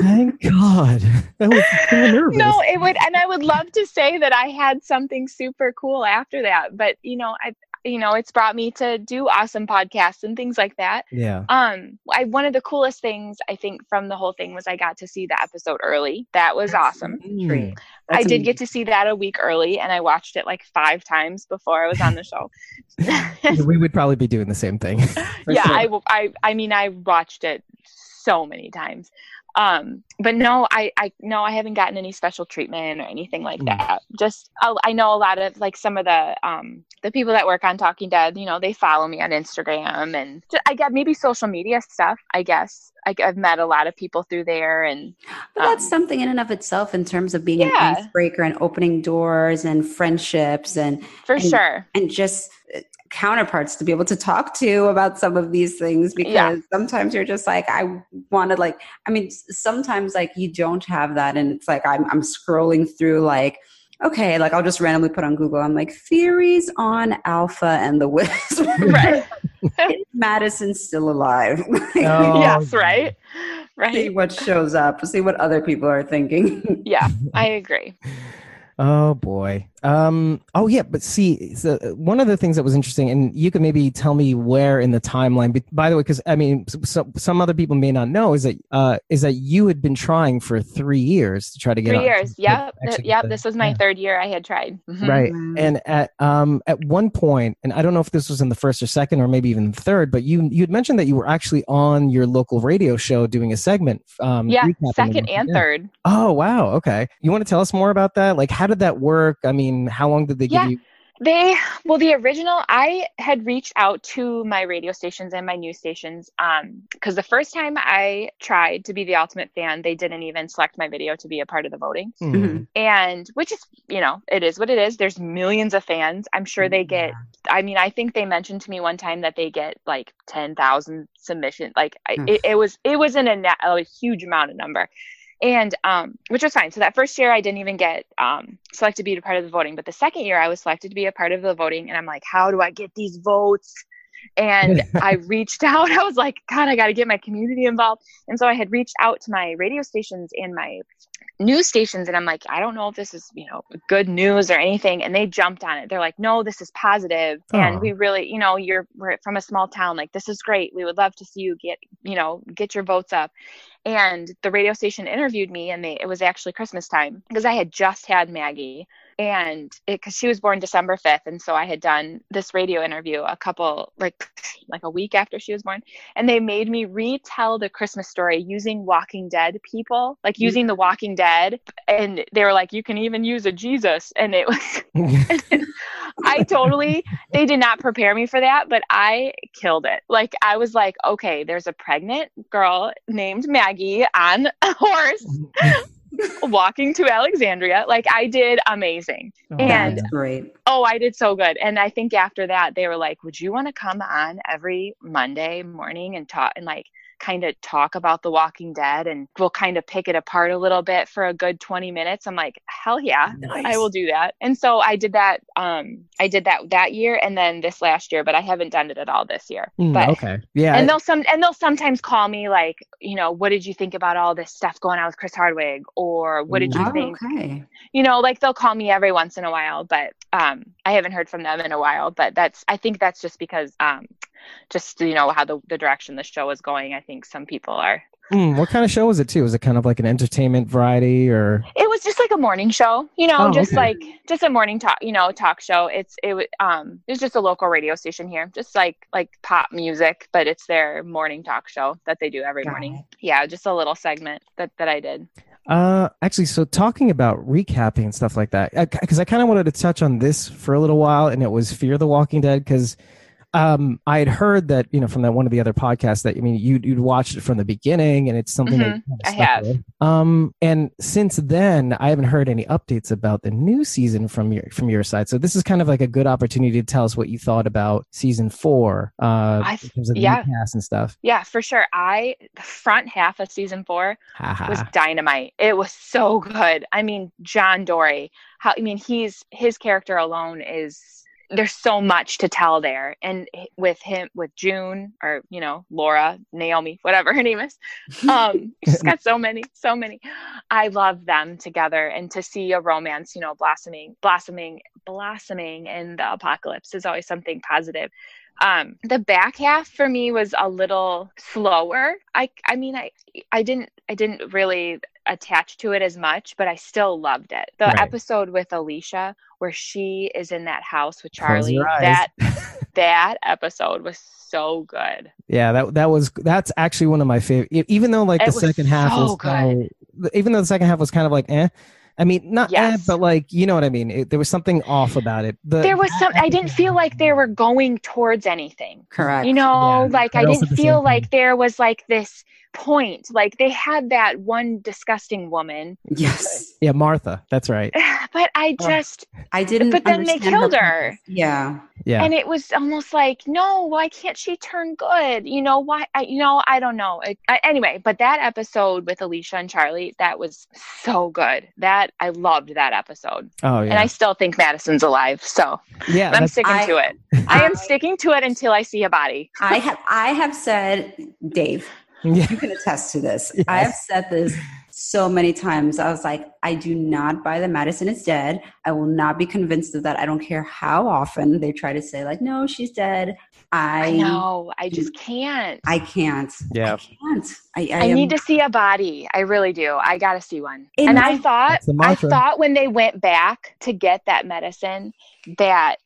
Thank God. That was so nervous. no it would and i would love to say that i had something super cool after that but you know i you know it's brought me to do awesome podcasts and things like that Yeah. um i one of the coolest things i think from the whole thing was i got to see the episode early that was awesome Mm. i did get to see that a week early and i watched it like five times before i was on the show we would probably be doing the same thing. For yeah sure. I mean i watched it so many times um but no i i no i haven't gotten any special treatment or anything like Mm. that just I, I know a lot of like some of the um the people that work on talking dead you know they follow me on instagram and ju- i get maybe social media stuff i guess I, i've met a lot of people through there and But that's Um, something in and of itself in terms of being Yeah. an icebreaker and opening doors and friendships and for And- sure and just uh, counterparts to be able to talk to about some of these things because Yeah. sometimes you're just like I wanted like I mean sometimes like you don't have that and it's like I'm I'm scrolling through like okay like I'll just randomly put on Google. I'm like theories on alpha and the wisp. Right. Is Madison still alive? Oh, yes right? Right. see what shows up. See what other people are thinking. Yeah i agree. Oh boy. Um. Oh yeah. But see, so one of the things that was interesting, and you could maybe tell me where in the timeline. But by the way, because I mean, so, some other people may not know is that uh is that you had been trying for three years to try to get three on- years to yep actually get yep the- this was my yeah. third year i had tried Mhm. right. And at um at one point, and I don't know if this was in the first or second or maybe even the third, but you you had mentioned that you were actually on your local radio show doing a segment. Um, yeah second Walking and Dead. third Oh wow. Okay. You want to tell us more about that? Like, how did that work? I mean, how long did they Yeah. give you? They well, the original I had reached out to my radio stations and my news stations um because the first time I tried to be the ultimate fan, they didn't even select my video to be a part of the voting. Hmm. Mhm. And which is, you know, it is what it is. There's millions of fans. I'm sure they get I mean, I think they mentioned to me one time that they get like 10,000 submissions. Like I, Hmm. it, it was it was in a, a huge amount of number. And um, which was fine. So that first year, I didn't even get um, selected to be a part of the voting. But the second year, I was selected to be a part of the voting, and I'm like, how do I get these votes? And I reached out. I was like, God, I got to get my community involved. And so I had reached out to my radio stations and my news stations, and I'm like, I don't know if this is, you know, good news or anything. And they jumped on it. They're like, No, this is positive, and oh. we really, you know, you're we're from a small town. Like this is great. We would love to see you get, you know, get your votes up. And the radio station interviewed me, and they it was actually Christmas time because I had just had Maggie and it because she was born December 5th and so I had done this radio interview a couple like like a week after she was born and they made me retell the Christmas story using Walking Dead people like mm. using the Walking Dead and they were like you can even use a Jesus and it was I totally they did not prepare me for that but I killed it. Like I was like okay there's a pregnant girl named Maggie on a horse walking to Alexandria. Like I did amazing. Oh, and- That's great. Oh, I did so good. And I think after that they were like, "Would you want to come on every Monday morning and talk and like kind of talk about The Walking Dead and we'll kind of pick it apart a little bit for a good 20 minutes. I'm like, hell yeah, Nice. I will do that. And so I did that. Um, I did that that year and then this last year, but I haven't done it at all this year. Mm, but okay. Yeah. and they'll some and they'll sometimes call me like, you know, what did you think about all this stuff going on with Chris Hardwick, or what did you Oh, think? okay. You know, like they'll call me every once in a while, but um, I haven't heard from them in a while. But that's I think that's just because um, just you know how the the direction the show is going. I think some people are. Mm, what kind of show was it too? Was it kind of like an entertainment variety or? It was just like a morning show, you know, Oh, just okay. like just a morning talk, you know, talk show. It's it was um it's just a local radio station here, just like like pop music, but it's their morning talk show that they do every Got morning. it. Yeah, just a little segment that that I did. Uh, actually, so talking about recapping and stuff like that, because I kind of wanted to touch on this for a little while, and it was Fear the Walking Dead, because um, I had heard that you know from that one of the other podcasts that I mean you'd, you'd watched it from the beginning, and it's something that Mhm, you kinda I have. with. Um, and since then, I haven't heard any updates about the new season from your from your side. So this is kind of like a good opportunity to tell us what you thought about season four, uh, I- in terms of the yeah. cast and stuff. Yeah, for sure. I the front half of season four Haha. was dynamite. It was so good. I mean, John Dorie. How I mean, he's his character alone is there's so much to tell there, and with him, with June, or you know, Laura, Naomi, whatever her name is. Um, she's got so many, so many. I love them together, and to see a romance, you know, blossoming, blossoming, blossoming in the apocalypse is always something positive um the back half for me was a little slower i i mean i i didn't i didn't really attach to it as much but i still loved it the Right. episode with alicia where she is in that house with charlie that that episode was so good Yeah, that that was that's actually one of my favorite. Even though like It the second half so was kind of, even though the second half was kind of like eh. I mean, not Yes. but like you know what I mean. It, there was something off about it. The, there was some i didn't feel like they were going towards anything Correct. you know Yeah, like I i didn't the same feel thing. like there was like this point like they had that one disgusting woman yes. yeah, Martha. That's right. but i Oh. just I didn't. But then they killed her. purpose. Yeah. Yeah, and it was almost like no why can't she turn good you know why I, you know i don't know it, I, anyway but that episode with alicia and charlie that was so good that i loved that episode oh yeah. and i still think madison's alive so yeah. i'm sticking I- to it i am sticking to it until i see a body I have. I have said, Dave, yeah, you can attest to this. Yes. I have said this so many times. I was like, I do not buy the Madison is dead. I will not be convinced of that. I don't care how often they try to say, like, no, she's dead. I, i know i just can't I can't. Yeah. I can't. I, I, I, am- need to see a body. I really do. I gotta see one. In and I thought, That's the I thought when they went back to get that medicine, that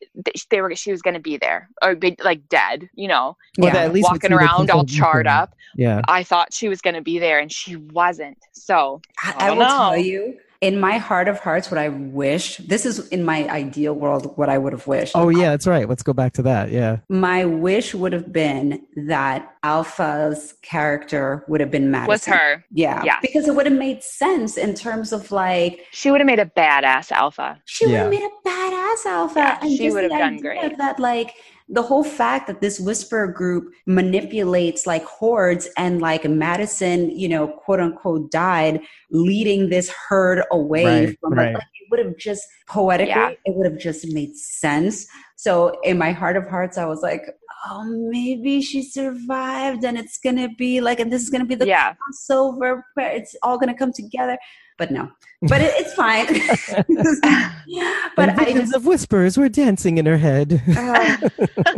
they were she was gonna be there or be like dead. You know, Well, Yeah. that- at least walking around all charred up. Yeah, I thought she was gonna be there, and she wasn't. So I, I I don't will know. tell you, in my heart of hearts, what I wish, this is in my ideal world, what I would have wished. Oh yeah, that's right. Let's go back to that. Yeah, My wish would have been that Alpha's character would have been Madison. was her. Yeah. Yes. Because it would have made sense in terms of like, She would have made a badass alpha. she would have made a badass Alpha. Yeah, and she would have done great. That like, the whole fact that this whisper group manipulates like hordes and like Madison, you know, quote unquote died leading this herd away Right, from right. like it would have just poetically Yeah. it would have just made sense. So in my heart of hearts, I was like, oh, maybe she survived and it's gonna be like, and this is gonna be the Yeah. crossover it's all gonna come together. But no, but it, it's fine. but and I visions just, of whispers were dancing in her head. uh,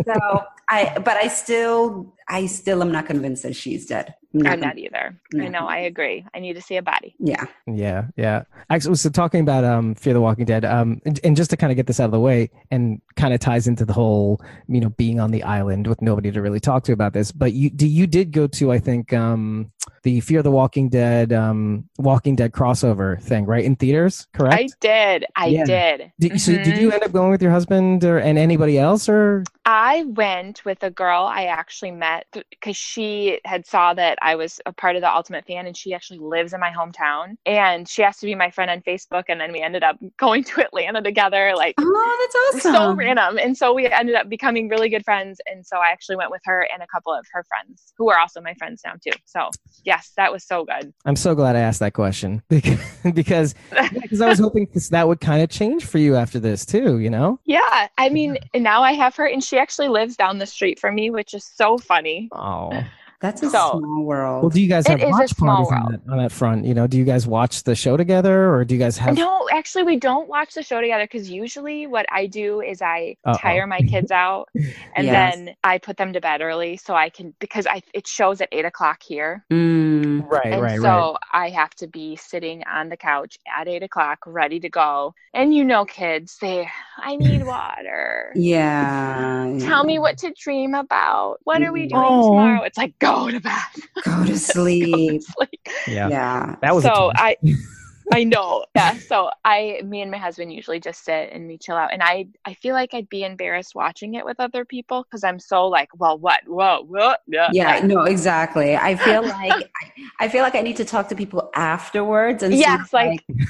so I, but I still, I still am not convinced that she's dead. I'm not either. I know. I agree. I need to see a body. Yeah. Yeah, yeah. Actually, so talking about um, Fear the Walking Dead, um, and, and just to kind of get this out of the way, and kind of ties into the whole, you know, being on the island with nobody to really talk to about this. But you, do you did go to, I think, um, the Fear the Walking Dead, um, Walking Dead crossover thing, right, in theaters, correct? I did. I Yeah. did. Did, So did you end up going with your husband or and anybody else, or I went with a girl I actually met because she had saw that I was a part of the Ultimate Fan, and she actually lives in my hometown. And she asked to be my friend on Facebook, and then we ended up going to Atlanta together. Like, oh, that's awesome! So random, and so we ended up becoming really good friends. And so I actually went with her and a couple of her friends, who are also my friends now too. So yes, that was so good. I'm so glad I asked that question because because because I was hoping that would kind of change for you after this too. You know? Yeah, I mean, now I have her, and she actually lives down the street from me, which is so funny. Oh. That's a so, small world. Well, do you guys have watch parties on that, on that, front? You know, do you guys watch the show together, or do you guys have? No, actually, we don't watch the show together because usually what I do is I Uh-oh. tire my kids out, and yes. then I put them to bed early so I can because I it shows at eight o'clock here. Mm, right, and right, so right. I have to be sitting on the couch at eight o'clock, ready to go. And you know, kids, they I need water. Yeah. Tell me what to dream about. What are we doing oh. tomorrow? It's like go go to bed. Go to sleep. go to sleep. Yeah. Yeah. That was so I I know. Yeah. So I me and my husband usually just sit and we chill out. And I I feel like I'd be embarrassed watching it with other people because I'm so like, well, what? Whoa, what? Yeah. Yeah, no, exactly. I feel like I, feel like I need to talk to people afterwards and yes, like, like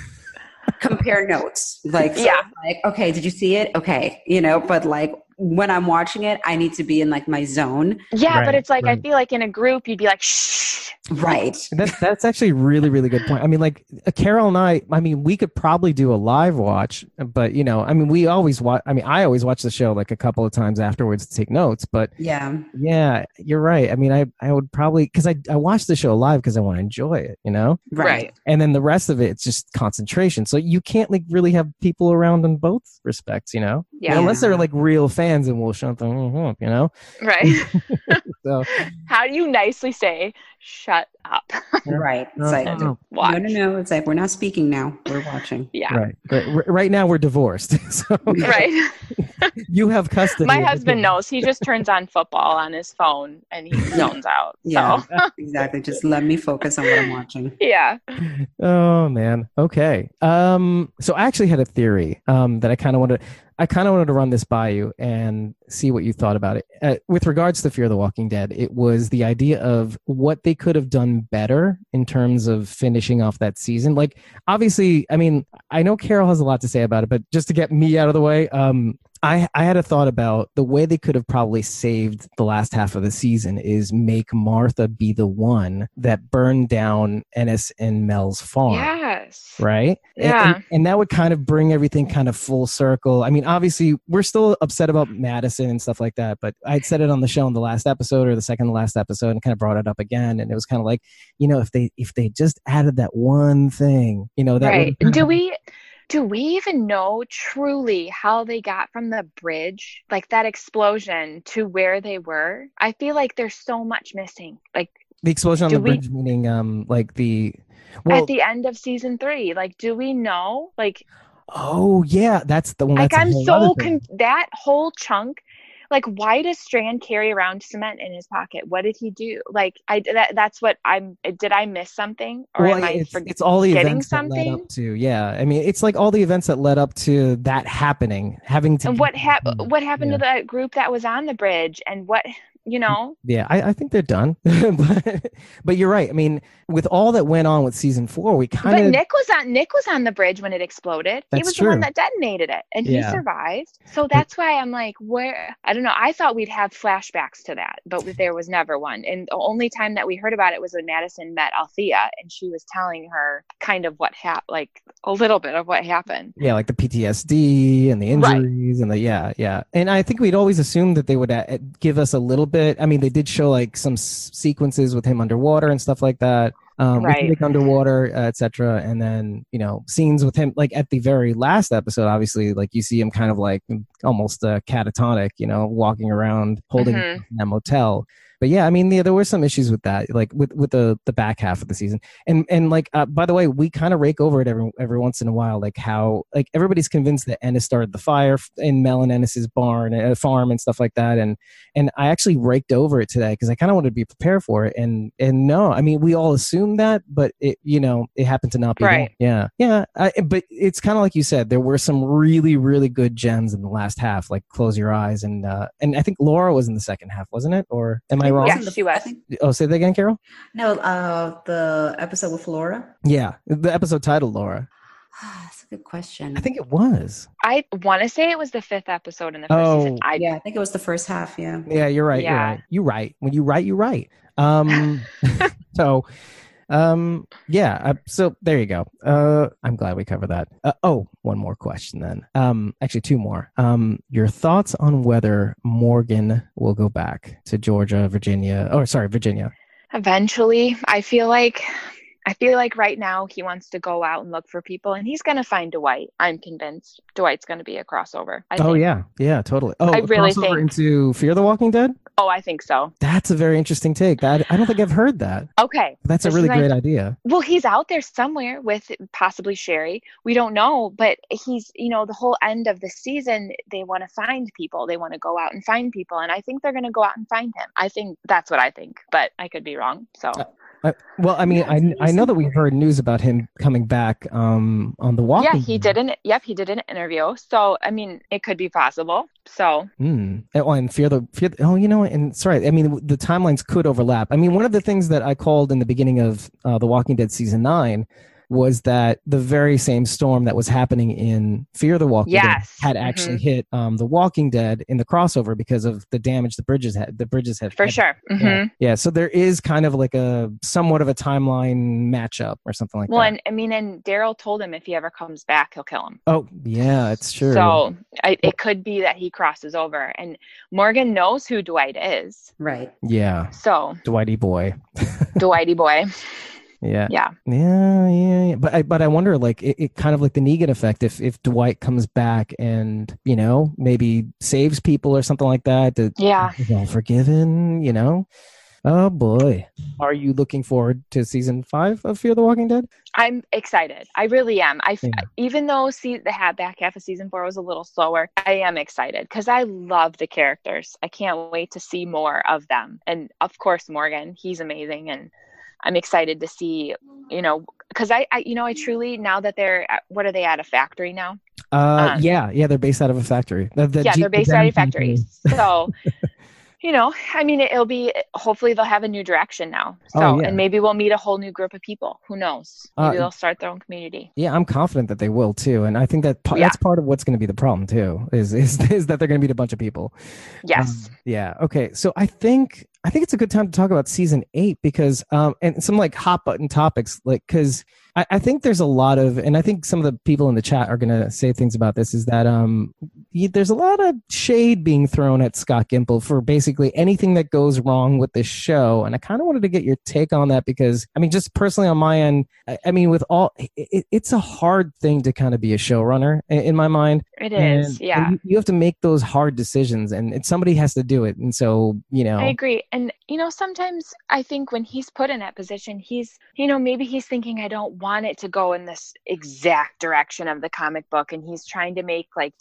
compare notes. Like, so yeah. like, okay, did you see it? Okay, you know, but like when I'm watching it, I need to be in like my zone. Yeah, right, but it's like right. I feel like in a group you'd be like shh. Right. That's that's actually really really good point. I mean, like uh, Carol and I. I mean, we could probably do a live watch, but you know, I mean, we always watch. I mean, I always watch the show like a couple of times afterwards to take notes. But yeah, yeah, you're right. I mean, I I would probably because I I watch the show live because I want to enjoy it. You know. Right. And then the rest of it, it's just concentration. So you can't like really have people around in both respects. You know. Yeah. unless they're like real fans and we'll shut them up. You know. Right. so how do you nicely say shut up? right. It's like, no, no, no. It's like, we're not speaking now. We're watching. Yeah. Right. Right, right now, we're divorced. so, right. you have custody. My husband knows. He just turns on football on his phone and he zones out. So. Yeah. exactly. Just let me focus on what I'm watching. Yeah. Oh, man. Okay. Um, so I actually had a theory um, that I kind of wanted I kind of wanted to run this by you and see what you thought about it. Uh, with regards to Fear of the Walking Dead, it was the idea of what they could have done better in terms of finishing off that season. Like, obviously, I mean, I know Carol has a lot to say about it, but just to get me out of the way, um, I, I had a thought about the way they could have probably saved the last half of the season is make Martha be the one that burned down Ennis and Mel's farm. Yes. Right? Yeah. And, and, that would kind of bring everything kind of full circle. I mean, obviously, we're still upset about Madison and stuff like that, but I'd said it on the show in the last episode or the second to last episode and kind of brought it up again. And it was kind of like, you know, if they if they just added that one thing, you know, that right. Do we do we even know truly how they got from the bridge, like that explosion, to where they were? I feel like there's so much missing. Like the explosion on the we, bridge, meaning um, like the well, at the end of season three. Like, do we know? Like, oh yeah, that's the one. Like, I'm so con- that whole chunk like why does strand carry around cement in his pocket what did he do like i that, that's what i'm did i miss something or well, am i it's, it's all the events something? that led up to yeah i mean it's like all the events that led up to that happening having to and what happened what happened yeah. to the group that was on the bridge and what you know? Yeah i, I think they're done. But, but you're right. I mean with all that went on with season four we kind of but nick was on nick was on the bridge when it exploded. He was true. the one that detonated it and yeah. he survived. So that's why i'm like where i don't know. I thought we'd have flashbacks to that but there was never one. And the only time that we heard about it was when madison met althea and she was telling her kind of what happened like a little bit of what happened. Yeah like the ptsd and the injuries right. and the yeah yeah. And i think we'd always assumed that they would uh, give us a little bit. I mean, they did show like some s- sequences with him underwater and stuff like that. Um, right. Underwater, uh, etc. And then you know scenes with him, like at the very last episode, obviously, like you see him kind of like almost uh, catatonic, you know, walking around holding mm-hmm. that motel. But yeah, I mean, yeah, there were some issues with that, like with with the the back half of the season, and and like uh, by the way, we kind of rake over it every every once in a while, like how like everybody's convinced that Ennis started the fire in Mel and Ennis's barn, uh, farm, and stuff like that, and and I actually raked over it today because I kind of wanted to be prepared for it, and and no, I mean, we all assumed that, but it you know it happened to not be right. Yeah, yeah, I, but it's kind of like you said, there were some really really good gems in the last last half, like close your eyes and uh, and I think Laura was in the second half, wasn't it? Or am I wrong? Yeah, she was. Oh, say that again, Carol. no, uh, the episode with Laura. Yeah, the episode title, Laura. That's a good question. I think it was. I want to say it was the fifth episode in the first season. Oh. I yeah, I think it was the first half. Yeah. Yeah, you're right. You're Yeah. right. You right. When you write, you write. Um, so, um, yeah. Uh, so there you go. Uh, I'm glad we covered that. Uh, oh, one more question then. Um, actually, two more. Um, your thoughts on whether Morgan will go back to Georgia, Virginia, or sorry, Virginia. eventually i feel like i feel like right now he wants to go out and look for people and he's going to find dwight i'm convinced dwight's going to be a crossover I oh think. yeah, yeah, totally. Oh, I really crossover think- into Fear the Walking Dead. oh i think so That's a very interesting take. That I don't think I've heard that. okay That's a really my- great idea. well he's out there somewhere with possibly sherry we don't know but he's you know the whole end of the season they want to find people they want to go out and find people and i think they're going to go out and find him i think that's what i think but i could be wrong so Uh, I, well, I mean, Yeah, I I know that we've heard news about him coming back um on the Walking. yeah he did an yep he did an interview so i mean it could be possible so Hmm. Oh, and fear the fear. The, oh, you know, and sorry. I mean, the timelines could overlap. I mean, one of the things that I called in the beginning of uh, the Walking Dead season nine was that the very same storm that was happening in Fear the Walking Yes. Dead had actually hit um, the Walking Dead in the crossover because of the damage the bridges had. The bridges had for had- sure hmm Yeah. yeah. So there is kind of like a somewhat of a timeline matchup or something like Well, that. and I mean, and Daryl told him if he ever comes back, he'll kill him. oh, yeah, it's true. So I, it could be that he crosses over, and Morgan knows who Dwight is. Right. yeah, So Dwighty boy. Dwighty boy, Yeah. yeah, Yeah, yeah, yeah. But I, but I wonder, like, it, it kind of like the Negan effect. If if Dwight comes back and you know maybe saves people or something like that, that yeah. all forgiven. You know, oh boy, are you looking forward to season five of Fear the Walking Dead? I'm excited. I really am. I Yeah. even though see the back half of season four was a little slower, I am excited because I love the characters. I can't wait to see more of them, and of course Morgan. He's amazing, and I'm excited to see. You know, because I, I, you know, I truly now that they're at, what are they at a factory now? Uh, Um, yeah, yeah, they're based out of a factory. The- the yeah, G- they're based the out of Zen factories. So, you know, I mean, it'll be hopefully they'll have a new direction now. So, Oh, yeah. and maybe we'll meet a whole new group of people. Who knows? Uh, Maybe they'll start their own community. Yeah, I'm confident that they will too, and I think that pa- Yeah. that's part of what's going to be the problem too. Is is is that they're going to meet a bunch of people. Yes. Um, yeah. Okay. So I think I think it's a good time to talk about season eight because um and some like hot button topics like because I, I think there's a lot of and I think some of the people in the chat are gonna say things about this is that um there's a lot of shade being thrown at Scott Gimple for basically anything that goes wrong with this show and I kind of wanted to get your take on that because I mean just personally on my end I, I mean with all it, it's a hard thing to kind of be a showrunner in, in my mind It is, and. Yeah. and you, you have to make those hard decisions, and, and somebody has to do it. And so, you know, I agree. And, you know, sometimes I think when he's put in that position, he's, you know, maybe he's thinking, I don't want it to go in this exact direction of the comic book. And he's trying to make like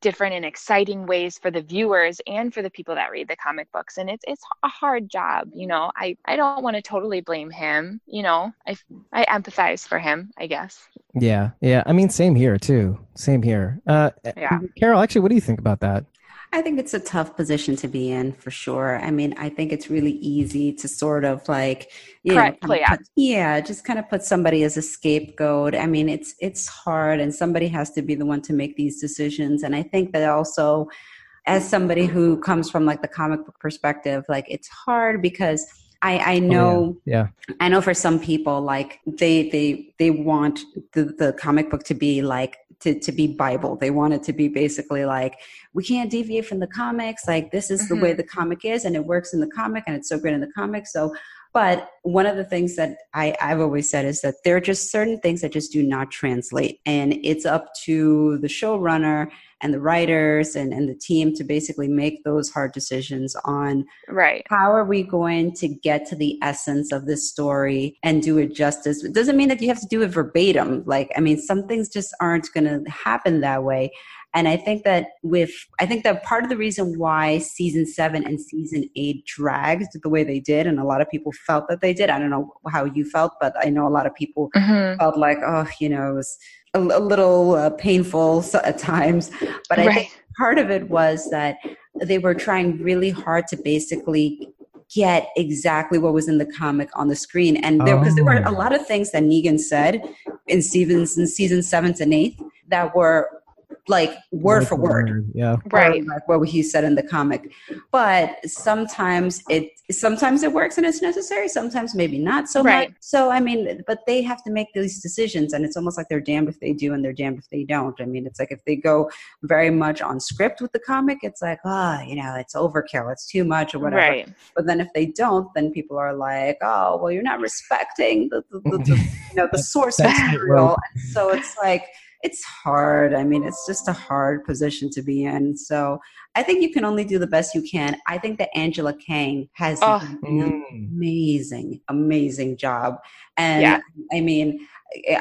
different and exciting ways for the viewers and for the people that read the comic books. And it's, it's a hard job. You know, I, I don't want to totally blame him. You know, I, I empathize for him, I guess. yeah, yeah. I mean, same here too. Same here. Uh, Yeah. Carol, actually, what do you think about that? I think it's a tough position to be in for sure. I mean, I think it's really easy to sort of like, you Correct, know, kind of put- yeah, just kind of put somebody as a scapegoat. I mean, it's it's hard, and somebody has to be the one to make these decisions. And I think that also, as somebody who comes from like the comic book perspective, like it's hard because I I oh, know. Yeah, I know for some people, like they they they want the the comic book to be like to to be Bible. They want it to be basically like we can't deviate from the comics. Like this is the way mm-hmm. the comic is, and it works in the comic, and it's so great in the comic. So, but one of the things that I I've always said is that there are just certain things that just do not translate, and it's up to the showrunner and the writers and, and the team to basically make those hard decisions on Right. how are we going to get to the essence of this story and do it justice. It doesn't mean that you have to do it verbatim. Like i mean some things just aren't going to happen that way and i think that with i think that part of the reason why season 7 and season 8 dragged the way they did and a lot of people felt that they did i don't know how you felt but i know a lot of people Mhm. felt like oh you know it was a, a little uh, painful at times but i think part of it was that they were trying really hard to basically get exactly what was in the comic on the screen. And there, because there were a Oh. lot of things that Negan said in Stevens in season seventh and eighth that were like word for word Yeah. Right. or like what he said in the comic but sometimes it sometimes it works and it's necessary sometimes maybe not so Right. much so i mean but they have to make these decisions and it's almost like they're damned if they do and they're damned if they don't i mean it's like if they go very much on script with the comic it's like oh you know it's overkill it's too much or whatever Right. but then if they don't then people are like oh well you're not respecting the, the, the, the you know the source material And so it's like it's hard i mean it's just a hard position to be in so i think you can only do the best you can i think that angela kang has Oh. Mm. an amazing amazing job and Yeah. i mean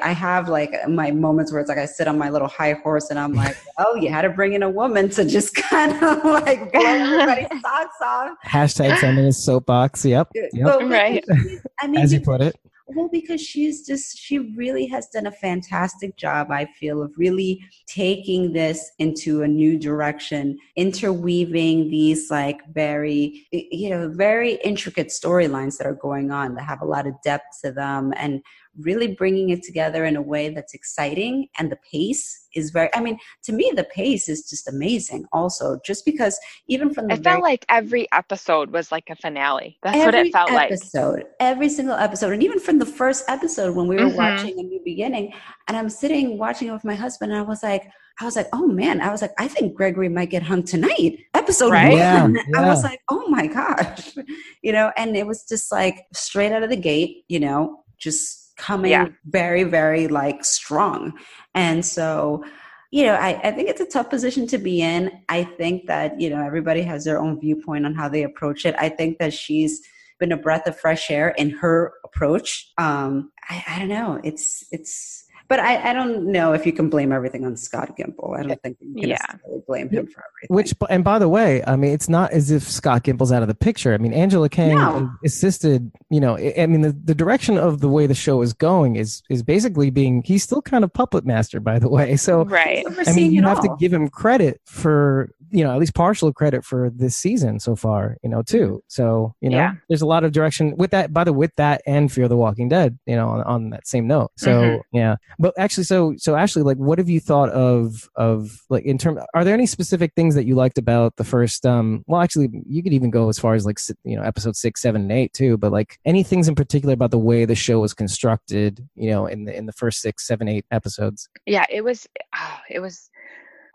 I have like my moments where it's like I sit on my little high horse and I'm like, oh, you had to bring in a woman to just kind of like blow everybody's socks off. Hashtag feminist soapbox. Yep. Yep. Well, Right. she- I mean, As you put it. Well, because she's just, she really has done a fantastic job, I feel, of really taking this into a new direction, interweaving these like very, you know, very intricate storylines that are going on that have a lot of depth to them. And really bringing it together in a way that's exciting. And the pace is very, I mean, to me, the pace is just amazing also, just because even from the It very felt like every episode was like a finale. That's what it felt like. episode, every single episode, and even from the first episode when we were Mhm. watching a new beginning, and I'm sitting watching it with my husband, and I was like, I was like, oh man, I was like, I think Gregory might get hung tonight, episode Right? one. Yeah, I was like, oh my gosh, you know, and it was just like straight out of the gate, you know, just coming Yeah. very, very like strong, and so you know, I, I think it's a tough position to be in. I think that, you know, everybody has their own viewpoint on how they approach it. I think that she's been a breath of fresh air in her approach. Um, I, I don't know. It's, it's, but I, I don't know if you can blame everything on Scott Gimple. I don't think you can Yeah. necessarily blame him for everything. Which, and by the way, I mean, it's not as if Scott Gimple's out of the picture. I mean, Angela Kang No. assisted. You know, I I mean, the, the direction of the way the show is going is is basically being. He's still kind of puppet master, by the way. So, Right. I mean, you it have to give him credit for you know at least partial credit for this season so far. You know, too. So you know, Yeah. there's a lot of direction with that. By the with that and Fear the Walking Dead. You know, on, on that same note. So Mhm. yeah, but actually, so so Ashley, like, what have you thought of of like in terms Are there any specific things that you liked about the first? um Well, actually, you could even go as far as like you know episode six, seven, and eight too. But like any things in particular about the way the show was constructed? You know, in the in the first six, seven, eight episodes. yeah it was oh, it was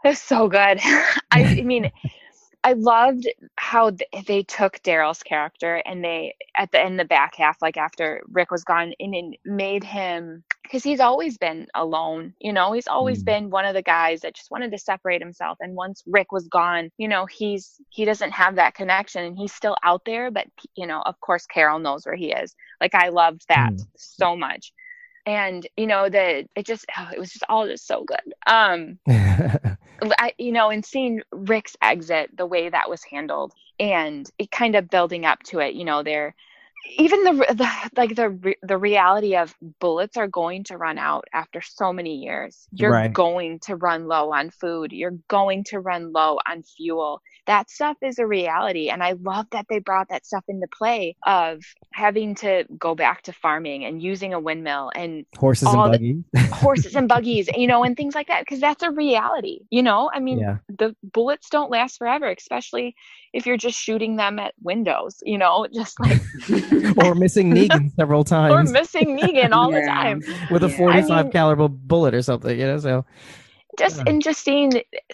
it was so good I, I mean i loved how they took daryl's character and they at the in the back half like after rick was gone and it made him because he's always been alone you know he's always Mm. been one of the guys that just wanted to separate himself and once rick was gone you know he's he doesn't have that connection and he's still out there but you know of course carol knows where he is like i loved that Mm. so much and you know that it just oh, it was just all just so good. Um I, you know and seeing rick's exit the way that was handled and it kind of building up to it you know they're even the, the like the the reality of bullets are going to run out after so many years you're Right. going to run low on food you're going to run low on fuel that stuff is a reality and i love that they brought that stuff into play of having to go back to farming and using a windmill and Horses and buggies. horses and buggies you know and things like that because that's a reality you know i mean yeah. the bullets don't last forever especially if you're just shooting them at windows you know just like or missing Negan several times. or missing negan all the time with a Yeah. 45 I mean- caliber bullet or something. You know, so just Yeah. and just seeing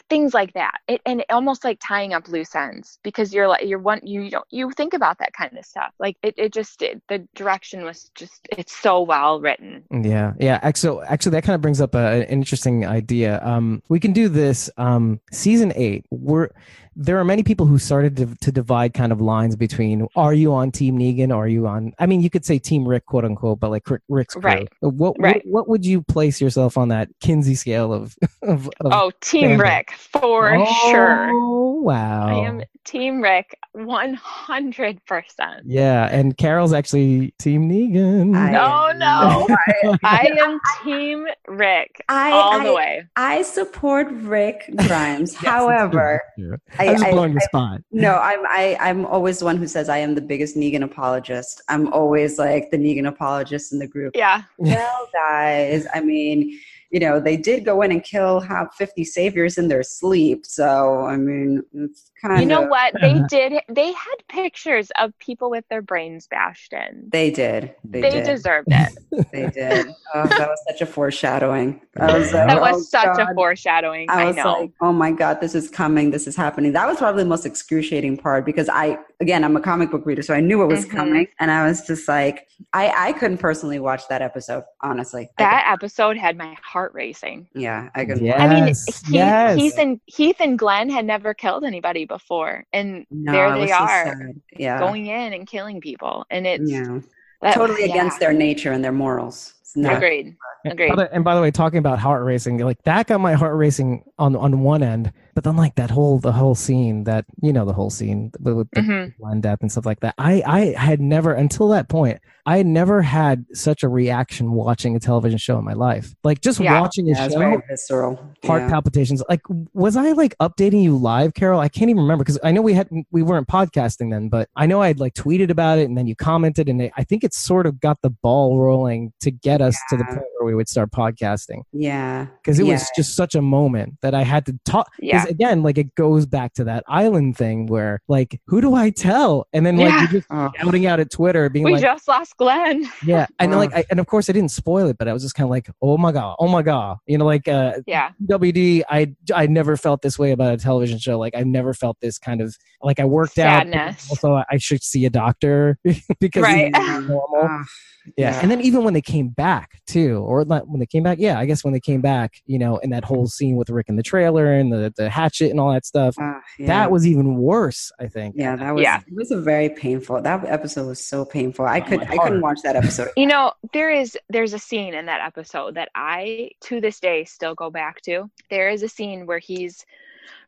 things like that it, and almost like tying up loose ends because you're like you're one you don't you think about that kind of stuff like it, it just it, the direction was just it's so well written Yeah, yeah. Ac- So actually, that kind of brings up a, an interesting idea. Um, we can do this. Um, season eight. We're there are many people who started to, to divide kind of lines between are you on Team Negan or are you on? I mean, you could say Team Rick, quote unquote, but like Rick's crew. Right. What, right. what what would you place yourself on that Kinsey scale of? of, of oh, Team fandom? Rick for sure. oh, sure. Wow. I am Team Rick, one hundred percent. Yeah, and Carol's actually Team Negan. I- No, no, I am Team Rick I, all the way. I support Rick Grimes. Yes, However, Yeah. I, I'm just I- blowing your I- spot. no, I'm I, I'm always the one who says I am the biggest Negan apologist. I'm always like the Negan apologist in the group. Yeah, Well, guys, I mean, you know, they did go in and kill how 50 saviors in their sleep. So, I mean, it's kind you know of. what? They did. They had pictures of people with their brains bashed in. They did. They, They, did. deserved it. They did. Oh, that was such a foreshadowing. I was like, That oh, was such God. a foreshadowing. I I, was know. like, oh my God, this is coming. This is happening. That was probably the most excruciating part because I, again, I'm a comic book reader, so I knew it was Mhm. coming. And I was just like, I, I couldn't personally watch that episode, honestly. That episode had my heart racing. yeah, I couldn't. Yeah. I mean, Yes, Heath, yes. Heath and Heath and Glenn had never killed anybody before, and No, there they are. Yeah. going in and killing people, and it's yeah. that- totally yeah. against their nature and their morals. It's not- Agreed. Agreed. By the- and by the way, talking about heart racing, like that got my heart racing on on one end, but then like that whole the whole scene that you know the whole scene with with the Mhm. Glenn death and stuff like that. I I had never until that point. I had never had such a reaction watching a television show in my life. Like just Yeah. watching a Yeah, show, very visceral. heart yeah. palpitations. Like was I like updating you live, Carol? I can't even remember because I know we had we weren't podcasting then, but I know I had like tweeted about it and then you commented and I think it sort of got the ball rolling to get us to the point where we would start podcasting Yeah. because it was just such a moment that I had to talk. Because Yeah. again, like it goes back to that island thing where, like, who do I tell? And then like Yeah. you're just Oh, shouting out at Twitter, being like we like, just lost Glenn. yeah, and Wow. like, I, and of course I didn't spoil it, but I was just kind of like, oh my god, oh my god, you know, like uh, Yeah. WD. I I never felt this way about a television show. Like I've never felt this kind of like I worked out. Sadness. Also, I should see a doctor because Right. normal ah, yeah. Yeah. and then even when they came back too or not when they came back yeah i guess when they came back you know in that whole scene with rick in the trailer and the, the hatchet and all that stuff ah, yeah. that was even worse i think Yeah, that was Yeah. it was a very painful. That episode was so painful. I Oh, could I couldn't watch that episode. You know, there is there's a scene in that episode that I to this day still go back to. There is a scene where he's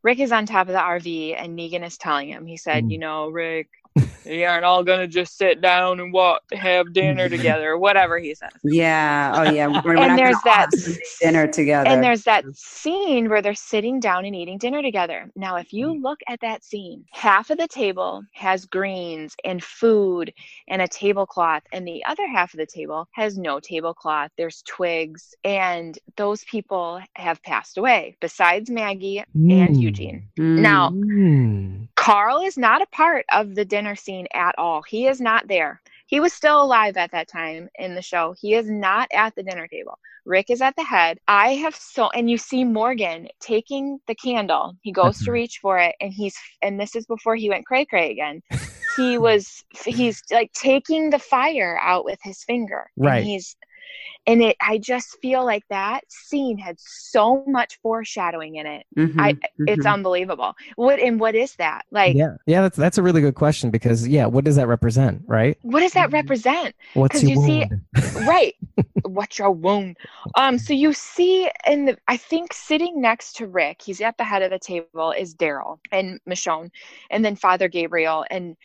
Rick is on top of the RV and Negan is telling him, he said, Mm. you know, Rick, you aren't all gonna just sit down and what have dinner together, whatever he says. Yeah. Oh yeah. We're, we're And there's that dinner together. And there's that scene where they're sitting down and eating dinner together. Now, if you Mm. look at that scene, half of the table has greens and food and a tablecloth, and the other half of the table has no tablecloth. There's twigs, and those people have passed away, besides Maggie and Mm. Eugene. Mm. Now, Mm. Carl is not a part of the dinner scene at all. He is not there. He was still alive at that time in the show. He is not at the dinner table. Rick is at the head. I have so, and you see Morgan taking the candle. He goes to mm-hmm. reach for it, and he's, and this is before he went cray cray again. He was, he's like taking the fire out with his finger. And Right. he's, and it, I just feel like that scene had so much foreshadowing in it. Mhm, I- It's mhm. unbelievable. What and what is that? Like, yeah yeah that's that's a really good question because yeah what does that represent right what does that represent? what's your you see- right. What's your wound? Um, so you see in the I think sitting next to Rick, he's at the head of the table, is Daryl and Michonne, and then Father Gabriel, and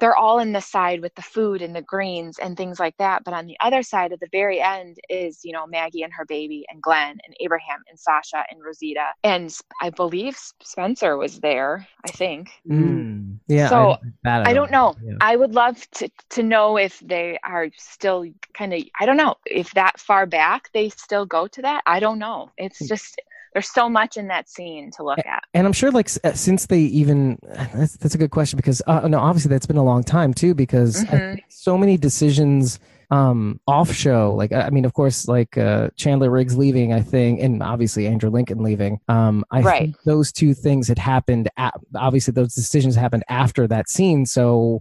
they're all in the side with the food and the greens and things like that. But on the other side at the very end is, you know, Maggie and her baby and Glenn and Abraham and Sasha and Rosita. And I believe Spencer was there, I think. Mm. yeah So, I, that I don't know. Yeah. I would love to to know if they are still kind of I don't know if that far back they still go to that. I don't know. It's Hmm. just there's so much in that scene to look at. and I'm sure, like, uh, since they even that's, that's a good question because uh, no, obviously that's been a long time too. Because Mhm. think so many decisions um off show like i I mean of course like uh chandler riggs leaving i think and obviously andrew lincoln leaving um i Right. think those two things had happened at, obviously those decisions happened after that scene so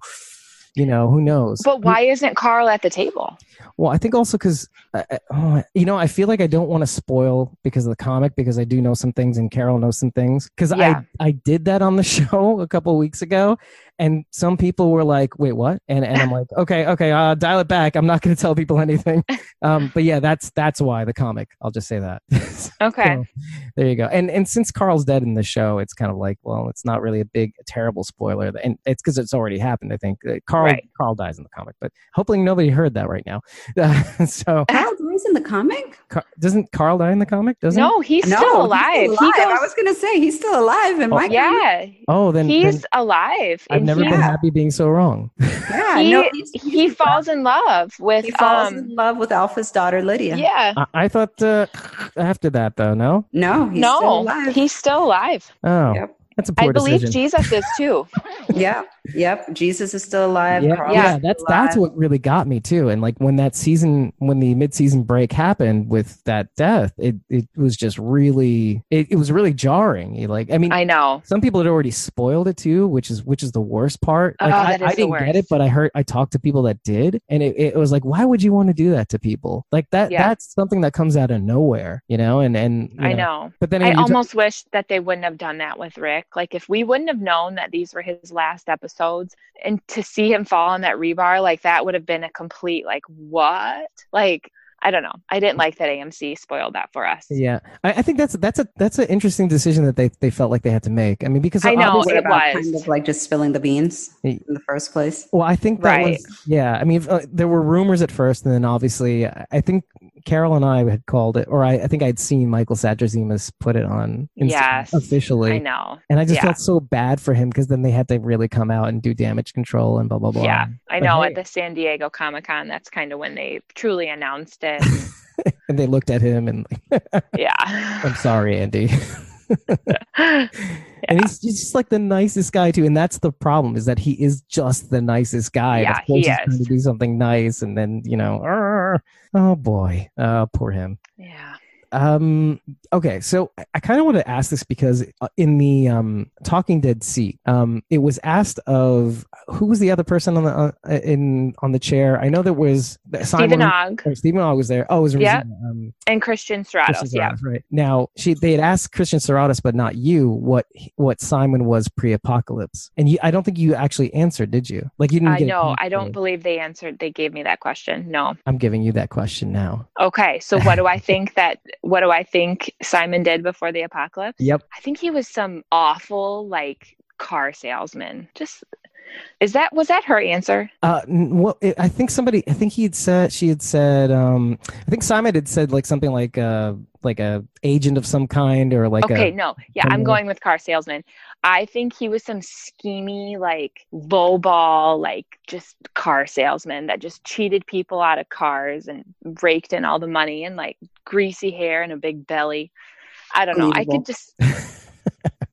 you know, who knows? But why isn't Carl at the table? Well, I think also because, uh, oh, you know, I feel like I don't want to spoil because of the comic because I do know some things and Carol knows some things because Yeah. I I did that on the show a couple weeks ago, and some people were like, "Wait, what?" And and I'm like, "Okay, okay, uh, dial it back. I'm not going to tell people anything." Um, but yeah, that's that's why the comic. I'll just say that. Okay. So, there you go. And and since Carl's dead in the show, it's kind of like, well, it's not really a big, terrible spoiler, and it's because it's already happened. I think Uh, Carl Right. Carl dies in the comic, but hopefully nobody heard that right now. Uh, so dies in the comic? Car- doesn't Carl die in the comic? Doesn't? No, he's no, still he's alive. He alive. I was gonna say he's still alive in Oh, my comic. yeah, Oh, then, he's then alive. I've never he, been happy being so wrong. Yeah, he, no, he's, he he's- falls in love with he falls um in love with Alpha's daughter Lydia. yeah. I, I thought uh, after that though, no. No, he's still no, alive. he's still alive. Oh, Yep. That's a poor I believe decision. Jesus is too. yeah, yep. Jesus is still alive. yeah, Carl yeah, is still that's that's what really got me too. And like when that season, when the mid-season break happened with that death, it it was just really, it, it was really jarring. Like, I mean, I know. some people had already spoiled it too, which is which is the worst part. Like Oh, I, I didn't get it, but I heard I talked to people that did, and it, it was like, why would you want to do that to people? Like that Yeah. that's something that comes out of nowhere, you know. And and I know. But then I again, you ta- almost wish that they wouldn't have done that with Rick. Like if we wouldn't have known that these were his last episodes and to see him fall on that rebar, like that would have been a complete like what? Like I don't know. I didn't like that AMC spoiled that for us. Yeah, I, I think that's that's a that's an interesting decision that they they felt like they had to make. I mean, because I know, obviously- What it was. kind of like just spilling the beans in the first place? Well, I think that Right. was yeah. I mean, uh, there were rumors at first, and then obviously, I I think Carol and I had called it, or I, I think I'd seen Michael Sadrzimas put it on Instagram Yes, officially, I know. and I just Yeah. felt so bad for him because then they had to really come out and do damage control and blah blah blah. Yeah, I But know. hey. At the San Diego Comic Con, that's kind of when they truly announced it. and they looked at him and like, I'm sorry, Andy. And he's he's just like the nicest guy too, and that's the problem is that he is just the nicest guy. Yeah, of course he he's trying to do something nice, and then you know, oh boy, uh, poor him. yeah. Um. Okay. So I, I kind of want to ask this because uh, in the um Talking Dead seat, um, it was asked of who was the other person on the uh, in on the chair. I know there was Stephen Ogg Stephen Ogg was there. Oh, it was Yeah. Um, and Christian. Christian Yeah. Right. Now she they had asked Christian Serratos, but not you, what what Simon was pre-apocalypse, and you. I don't think you actually answered, did you? Like you didn't. I know. I don't believe they answered. They gave me that question. No. I'm giving you that question now. Okay. So what do I think that? What do I think Simon did before the apocalypse? Yep. I think he was some awful like car salesman. Just is that was that her answer? Uh, well, it, I think somebody. I think he had said she had said. Um, I think Simon had said like something like uh like a agent of some kind or like okay, a. no. Yeah, I'm going with car salesman. I think he was some schemy, like lowball, like just car salesman that just cheated people out of cars and raked in all the money and like greasy hair and a big belly. I don't know. I could just,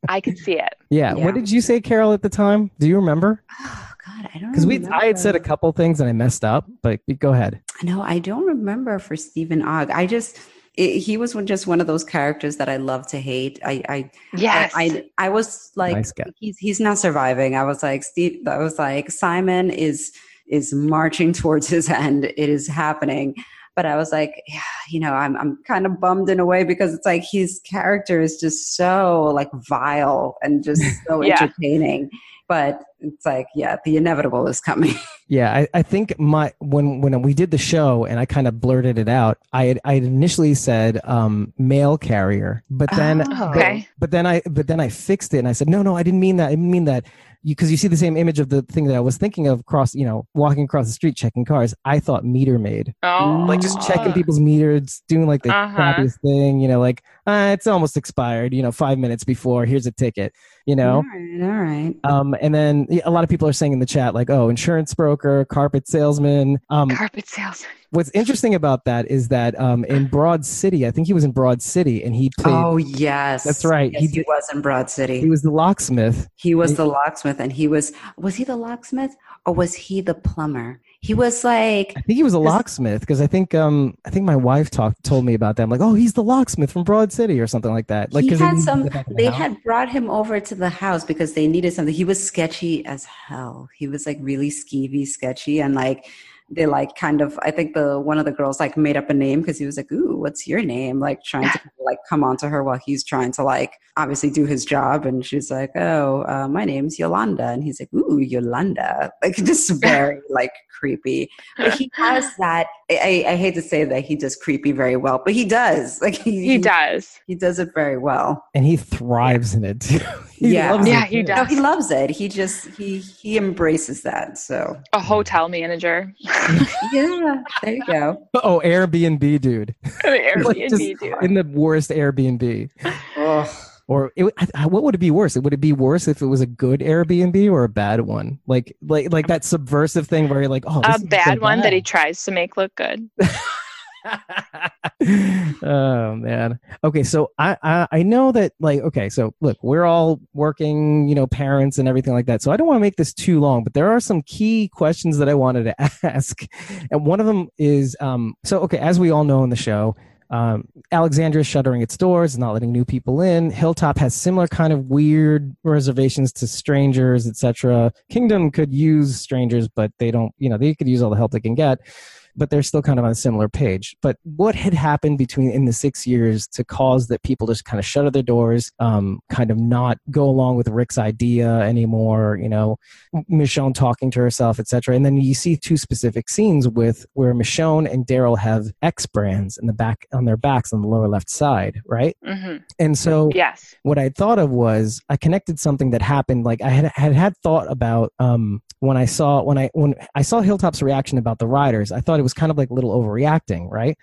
I could see it. Yeah. Yeah. What did you say, Carol, at the time? Do you remember? Oh God, I don't. Because we, I had said a couple things and I messed up, but go ahead. No, I don't remember for Stephen Ogg. I just it, he was just one of those characters that I love to hate. I I Yes. I, I, I was like Nice he's he's not surviving. I was like Steve. I was like Simon is is marching towards his end. It is happening. But I was like, yeah, you know, I'm I'm kind of bummed in a way because it's like his character is just so like vile and just so Yeah. entertaining. But it's like, yeah, the inevitable is coming. Yeah, I, I think my when when we did the show and I kind of blurted it out, I had I had initially said um, mail carrier, but then Oh. okay. but then I but then I fixed it and I said no no I didn't mean that I didn't mean that because you, see the same image of the thing that I was thinking of cross you know walking across the street checking cars. I thought meter maid Oh, like just checking people's meters, doing like the Uh-huh. crappiest thing, you know, like uh, it's almost expired, you know, five minutes before. Here's a ticket, you know. all right, all right. Um, and then a lot of people are saying in the chat, like, oh, insurance broker, carpet salesman. Um, Carpet salesman. what's interesting about that is that um, in Broad City, I think he was in Broad City and he played, Oh yes, That's right. Yes, He he, was in Broad City. he was the locksmith. He was the locksmith. Locksmith, and he was was he the locksmith or was he the plumber? He was like I think he was a locksmith because I think um I think my wife talked told me about that. I'm like, oh, he's the locksmith from Broad City or something like that. Like he had some. to get back in the They house. had brought him over to the house because they needed something. He was sketchy as hell. He was like really skeevy, sketchy, and like they like kind of. I think the one of the girls like made up a name because he was like, "Ooh, what's your name?" Like trying to like come on to her while he's trying to like obviously do his job, and she's like, "Oh, uh, my name's Yolanda," and he's like, "Ooh, Yolanda," like just very like creepy. But he has that. I, I hate to say that he does creepy very well, but he does. Like he, He does. he does it very well. and he thrives in it too. He Yeah. loves it, Yeah, he too. does. No, he loves it. He just he he embraces that. So A hotel manager. yeah, there you go. Oh, Airbnb dude. Airbnb, just dude. in the worst Airbnb. Oh, Or it, I- I- what would it be worse? It would it be worse if it was a good Airbnb or a bad one? Like like like that subversive thing where you're like, oh, this A is so bad one that he tries to make look good. oh man. Okay, so I, I I know that like okay, so look, we're all working, you know, parents and everything like that. So I don't want to make this too long, but there are some key questions that I wanted to ask, and one of them is um. So okay, as we all know in the show. Um, Alexandria is shuttering its doors, not letting new people in. Hilltop has similar kind of weird reservations to strangers, etc. Kingdom could use strangers, but they don't. You know, they could use all the help they can get but they're still kind of on a similar page. But what had happened between in the six years to cause that people just kind of shut their doors, um, kind of not go along with Rick's idea anymore? You know, Michonne talking to herself, etc. And then you see two specific scenes with where Michonne and Daryl have X brands in the back on their backs on the lower left side, right? hmm And so Yes. what I thought of was I connected something that happened. Like I had had, had thought about um, when I saw when I when I saw Hilltop's reaction about the riders. I thought it was kind of like a little overreacting, right?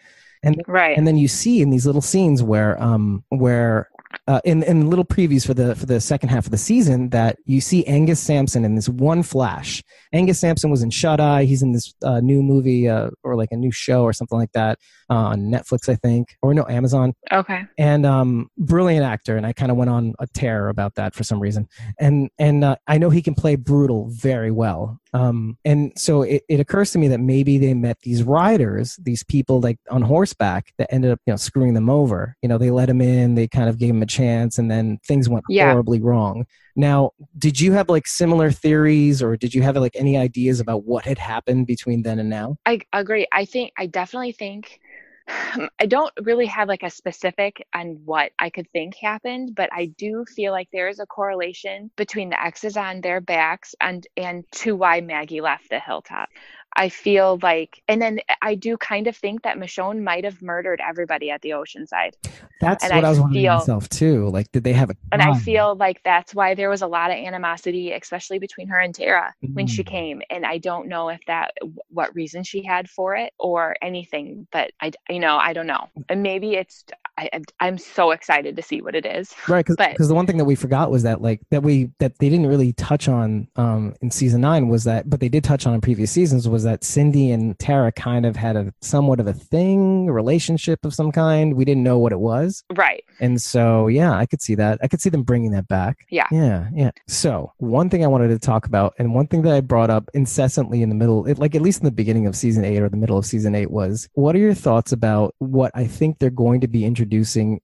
And Right. and then you see in these little scenes where um where uh, in in little previews for the for the second half of the season that you see Angus Sampson in this one flash. Angus Sampson was in Shut Eye. He's in this uh, new movie uh, or like a new show or something like that uh, on Netflix, I think, or no Amazon okay. and um brilliant actor and i kind of went on a tear about that for some reason and and uh, i know he can play brutal very well um and so it, it occurs to me that maybe they met these riders these people like on horseback that ended up you know screwing them over you know they let him in they kind of gave him a chance and then things went Yeah. horribly wrong now did you have like similar theories or did you have like any ideas about what had happened between then and now I agree. I think I definitely think I don't really have like a specific on what I could think happened, but I do feel like there is a correlation between the X's on their backs and and to why Maggie left the hilltop. I feel like, and then I do kind of think that Michonne might have murdered everybody at the Oceanside. That's And what i, I was wondering feel- myself too like did they have a And I feel like that's why there was a lot of animosity, especially between her and Tara when she Mm. came. And I don't know if that, what reason she had for it or anything, but I, you know, I don't know. And maybe it's, I, I'm- I'm so excited to see what it is. right because the one thing that we forgot was that like that we that they didn't really touch on um in season nine was that but they did touch on in previous seasons was that Cyndie and tara kind of had a somewhat of a thing a relationship of some kind we didn't know what it was Right. and so yeah i could see that i could see them bringing that back Yeah. yeah yeah so one thing i wanted to talk about and one thing that i brought up incessantly in the middle it, like at least in the beginning of season eight or the middle of season eight was what are your thoughts about what i think they're going to be introducing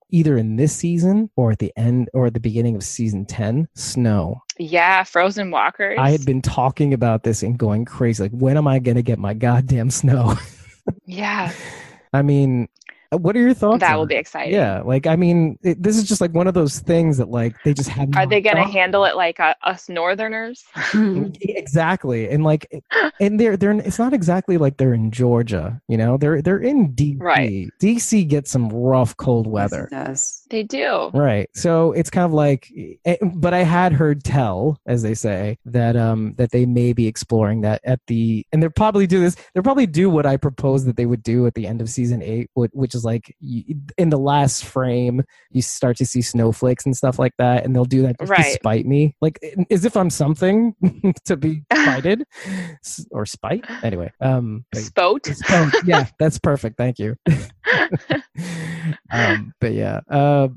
either in this season or at the end or at the beginning of season 10 snow Yeah. Frozen walkers. i had been talking about this and going crazy like when am i going to get my goddamn snow yeah. i mean what are your thoughts That on will be exciting. yeah like i mean it, this is just like one of those things that like they just have Are they going to thought handle it like uh, us Northerners? exactly and like and they're they're it's not exactly like they're in georgia you know they're they're in dc Right. dc gets some rough cold weather Yes, it does. They do. right so it's kind of like eh, but i had heard tell as they say that um that they may be exploring that at the and they'll probably do this they'll probably do what i proposed that they would do at the end of season eight which is like in the last frame you start to see snowflakes and stuff like that and they'll do that just to Right. spite me like as if i'm something to be spited or spite anyway um. Oh, yeah, that's perfect. Thank you. um, but yeah, uh,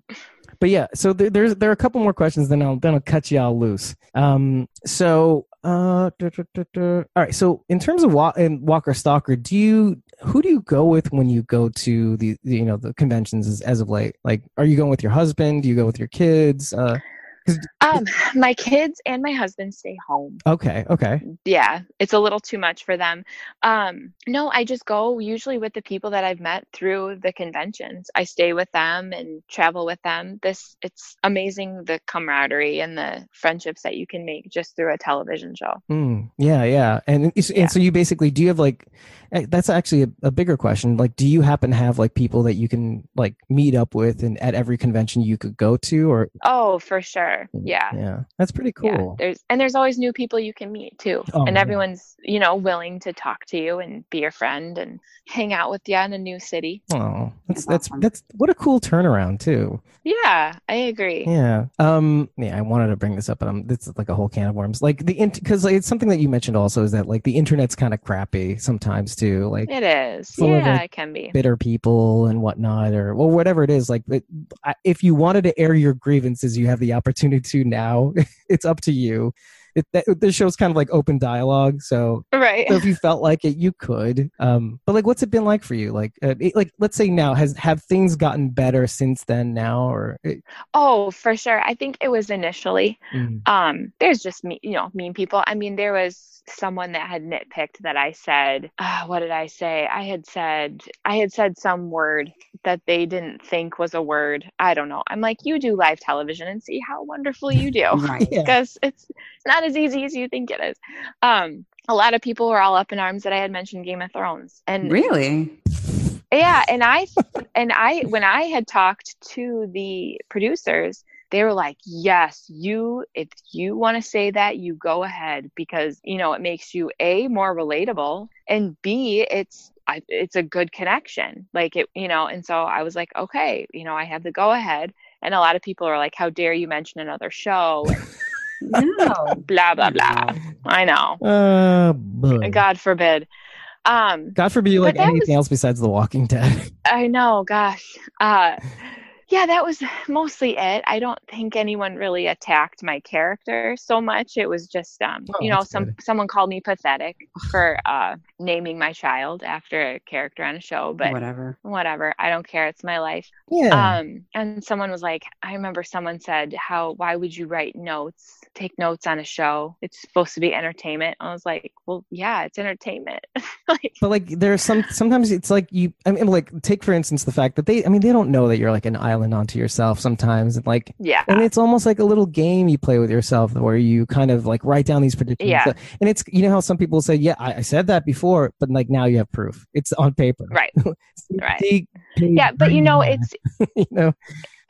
but yeah, so there, there's there are a couple more questions. Then I'll then I'll cut you all loose. Um, so uh, all right. So in terms of walk and Walker Stalker, do you who do you go with when you go to the, the you know the conventions as, as of late? Like, are you going with your husband? Do you go with your kids? Uh, Um, my kids and my husband stay home. okay, okay. Yeah, it's a little too much for them. Um, no, I just go usually with the people that I've met through the conventions. I stay with them and travel with them. This it's amazing the camaraderie and the friendships that you can make just through a television show. Mm, yeah, yeah. And it's- Yeah. and so you basically do you have like eh, that's actually a, a bigger question. Like, do you happen to have like people that you can like meet up with and at every convention you could go to or Oh, for sure. Yeah. yeah, that's pretty Yeah, cool. there's and there's always new people you can meet too, Oh, and yeah. everyone's you know willing to talk to you and be your friend and hang out with you in a new city. Oh, that's That's that's awesome. that's what a cool turnaround too. Yeah, I agree. Yeah. Um. Yeah, I wanted to bring this up, but um, this is like a whole can of worms. Like the because like, it's something that you mentioned also is that like the internet's kind of crappy sometimes too. Like It is. Full of, yeah, like, it can be. bitter people and whatnot, or well, whatever it is. Like, it, I- if you wanted to air your grievances, you have the opportunity to now. it's up to you. It, that, this show's kind of like open dialogue, so Right. so if you felt like it, you could. Um, but like, what's it been like for you? Like, uh, it- like let's say now has have things gotten better since then now, or it, Oh, for sure. I think it was initially. mm, Um, there's just me, you know, mean people. I mean, there was someone that had nitpicked that I said, uh, what did I say? I had said, I had said some word that they didn't think was a word. I don't know. I'm like, you do live television and see how wonderful you do. Right. Yeah. because it's it's not as easy as you think it is. Um, a lot of people were all up in arms that I had mentioned Game of Thrones, and Really? yeah, and I and I when I had talked to the producers, they were like, "Yes, you if you want to say that, you go ahead because, you know, it makes you a more relatable and b it's I, it's a good connection. Like it, you know, and so I was like, "Okay, you know, I have the go ahead." And a lot of people are like, "How dare you mention another show?" No. blah blah blah. I know. uh, boy. God forbid. Um God forbid you like anything was- else besides The Walking Dead. I know, gosh. Uh yeah, that was mostly it. I don't think anyone really attacked my character so much. It was just um, Oh, you know, some good. someone called me pathetic for uh naming my child after a character on a show, but Whatever. whatever. I don't care. It's my life. yeah. Um and someone was like, I remember someone said, How why would you write notes? Take notes on a show. It's supposed to be entertainment. I was like, Well, yeah, it's entertainment. like but like there's some sometimes it's like you I mean like take for instance the fact that they I mean they don't know that you're like an island onto yourself sometimes and like yeah. and it's almost like a little game you play with yourself where you kind of like write down these predictions. Yeah. And it's you know how some people say, Yeah, I, I said that before, but like now you have proof. It's on paper. Right. Right. Yeah, but you know, it's you know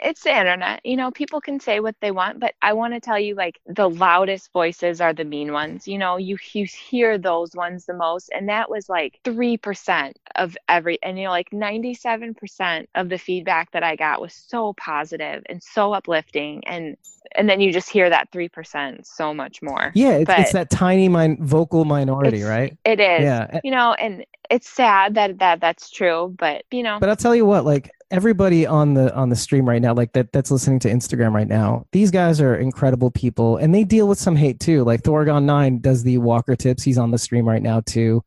it's the internet. You know, people can say what they want, but I want to tell you like the loudest voices are the mean ones. You know, you you hear those ones the most and that was like 3% of every and you know like 97% of the feedback that I got was so positive and so uplifting and and then you just hear that 3% so much more. Yeah, it's, it's that tiny min- vocal minority, right? It is. Yeah. You know, and it's sad that that that's true, but you know, But I'll tell you what, like everybody on the on the stream right now, like that that's listening to Instagram right now, these guys are incredible people and they deal with some hate too. Like Thorgon Nine does the Walker tips. He's on the stream right now too.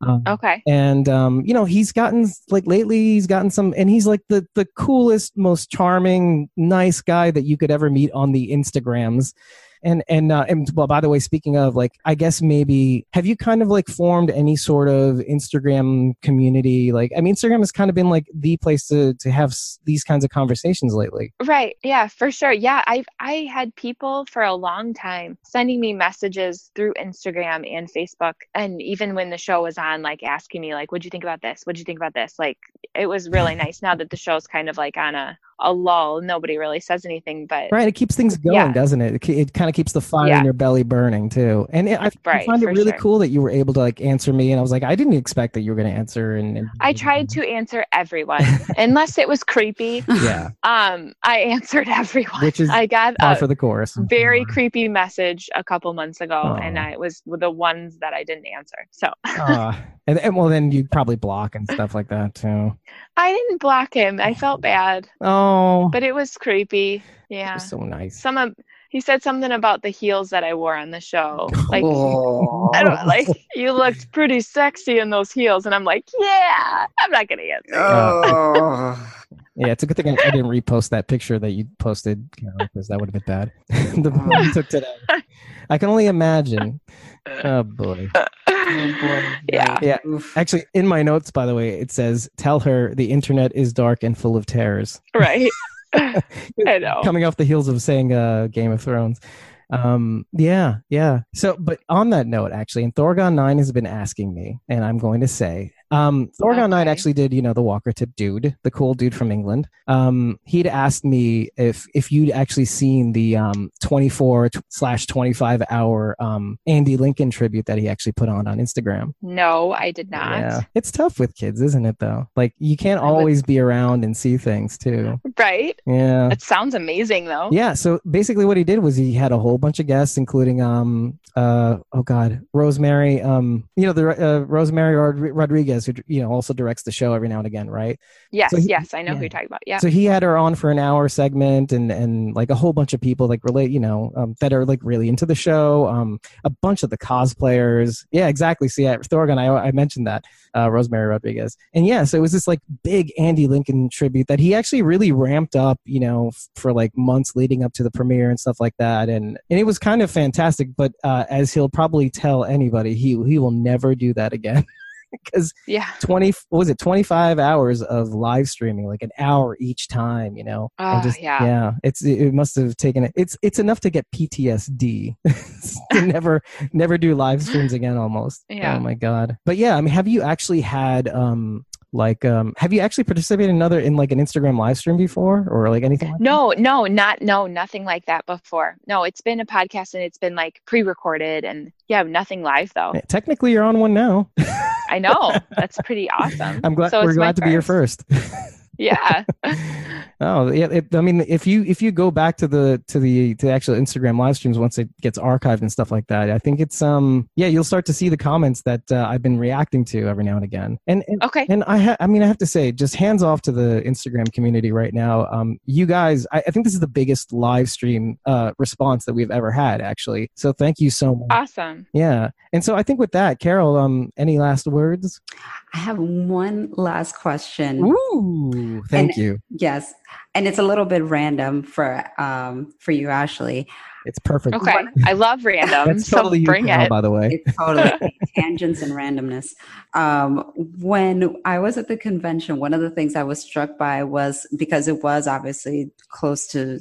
Um, okay. and um, you know, he's gotten like lately he's gotten some and he's like the the coolest, most charming, nice guy that you could ever meet on the Instagrams. And and uh, and well, by the way, speaking of like, I guess maybe have you kind of like formed any sort of Instagram community? Like, I mean, Instagram has kind of been like the place to to have s- these kinds of conversations lately. Right. Yeah, for sure. Yeah, I've I had people for a long time sending me messages through Instagram and Facebook and even when the show was on like asking me like what'd you think about this? What'd you think about this? Like it was really nice now that the show's kind of like on a a lull. Nobody really says anything, but Right, it keeps things going, Yeah. doesn't it? It, it kind of keeps the fire Yeah. in your belly burning too. And it, I, I find it really sure. cool that you were able to like answer me, and I was like, I didn't expect that you were going to answer. And, and I tried to answer everyone unless it was creepy. yeah, Um, I answered everyone. Which is I got par a for the course. very creepy message a couple months ago, and I it was the ones that I didn't answer. So Ah, and, and well, then you probably block and stuff like that too. I didn't block him. I felt bad. Oh, Oh, but it was creepy. Yeah. was so nice. Some of he said something about the heels that I wore on the show. Like Oh. I don't like you looked pretty sexy in those heels, and I'm like, yeah, I'm not gonna answer. Oh. Yeah, it's a good thing I, I didn't repost that picture that you posted, because that would have been bad. the one you took today. I can only imagine. Oh boy. Yeah. Yeah. Oof. Actually, in my notes, by the way, it says, "Tell her the internet is dark and full of terrors." Right. I know. Coming off the heels of saying uh, Game of Thrones. Um, yeah, yeah. So, but on that note, actually, and Thorgon Nine has been asking me, and I'm going to say, um, Thorgon Okay. actually did, you know, the Walker Tip dude, the cool dude from England. Um, he'd asked me if if you'd actually seen the um 24 slash 25 hour um Andy Lincoln tribute that he actually put on on Instagram. No, I did not. Yeah, it's tough with kids, isn't it? Though, like you can't I would- always be around and see things too. Right. Yeah. It sounds amazing though. Yeah, so basically what he did was he had a whole bunch of guests, including um uh oh god Rosemary um you know the uh, Rosemary Rod- Rodriguez who you know also directs the show every now and again, right? Yes, So he- yes, I know yeah. who you're talking about. Yeah. So he had her on for an hour segment and and like a whole bunch of people like relate you know um, that are like really into the show, um a bunch of the cosplayers, yeah exactly. So yeah, Thorgon, I I mentioned that uh, Rosemary Rodriguez, and yeah, so it was this like big Andy Lincoln tribute that he actually really ramped up, you know, f- for like months leading up to the premiere and stuff like that, and and it was kind of fantastic. But uh, as he'll probably tell anybody, he he will never do that again. Because yeah. 20 what was it 25 hours of live streaming like an hour each time you know Oh, and just yeah. yeah it's it it must have taken it it's it's enough to get ptsd to never never do live streams again almost Yeah. oh my god but yeah i mean have you actually had um like um have you actually participated in another in like an instagram live stream before or like anything like No, no, not no, nothing like that before. No, it's been a podcast and it's been like pre-recorded and yeah, nothing live though. that? technically you're on one now I know. That's pretty awesome. i'm glad So we're glad to be your first Yeah. Oh yeah, it, I mean, if you if you go back to the to the to the actual Instagram live streams once it gets archived and stuff like that, I think it's um yeah, you'll start to see the comments that uh, I've been reacting to every now and again. And and, Okay. and I ha- I mean, I have to say, just hands off to the Instagram community right now. Um, you guys, I, I think this is the biggest live stream uh response that we've ever had, actually. So thank you so much. Awesome. Yeah, and so I think with that, Carol, um, any last words? I have one last question. Ooh, thank And- you. Yes, and it's a little bit random for um for you, Ashley. It's perfect. Okay. I love random. That's totally so you, bring Carol, it. by the way. It's totally tangents and randomness. Um, when I was at the convention, one of the things I was struck by was because it was obviously close to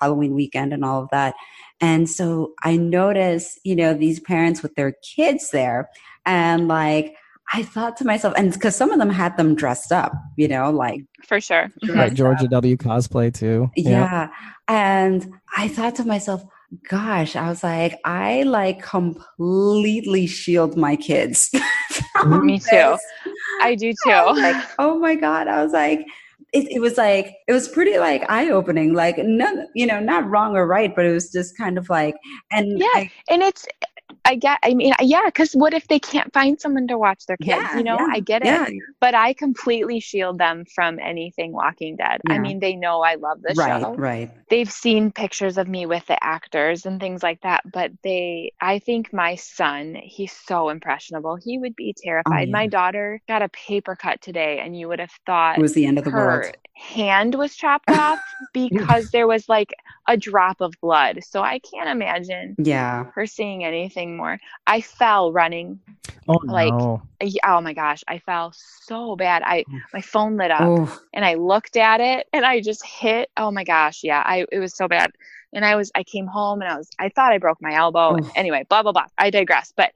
Halloween weekend and all of that. And so I noticed, you know, these parents with their kids there, and like, I thought to myself, and because some of them had them dressed up, you know, like For sure. Right, Georgia up. W cosplay too. Yeah. And I thought to myself, gosh, I was like, I like completely shield my kids. from Me too. I do I too. like, oh my God. I was like, it, it was like, it was pretty like eye opening, like, none, you know, not wrong or right, but it was just kind of like, and Yeah. I, And it's I get I mean yeah, because what if they can't find someone to watch their kids? Yeah, you know, yeah, I get it. yeah, But I completely shield them from anything Walking Dead. I mean, they know I love the right, show. right. They've seen pictures of me with the actors and things like that, but they I think my son, he's so impressionable. He would be oh, terrified. My Oh, yeah. daughter got a paper cut today and you would have thought It was the end of the world her world. hand was chopped off because there was like a drop of blood. So I can't imagine Yeah. her seeing anything more. I fell running. Oh Like, no. Oh my gosh, I fell so bad. I my phone lit up Oh, and I looked at it and I just hit. Oh my gosh, yeah, I it was so bad. And I was I came home and I was I thought I broke my elbow. Oof. Anyway, blah blah blah. I digress. But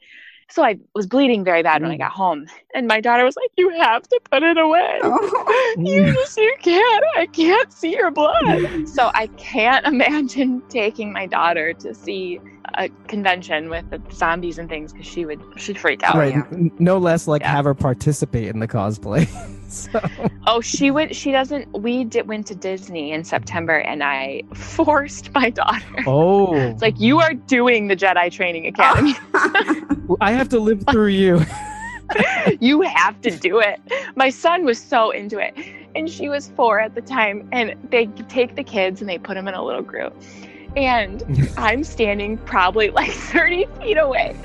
so I was bleeding very bad when I Mm. got home, and my daughter was like, "You have to put it away." oh. you just you can't i can't see your blood so i can't imagine taking my daughter to see a convention with the zombies and things because she would she'd freak out right. yeah. No less like Yeah. have her participate in the cosplay. so, oh she went. she doesn't we did went to disney in september and i forced my daughter oh, it's like you are doing the jedi training academy I have to live through you. you have to do it. My son was so into it. and she was four at the time. And they take the kids and they put them in a little group. And I'm standing probably like 30 feet away.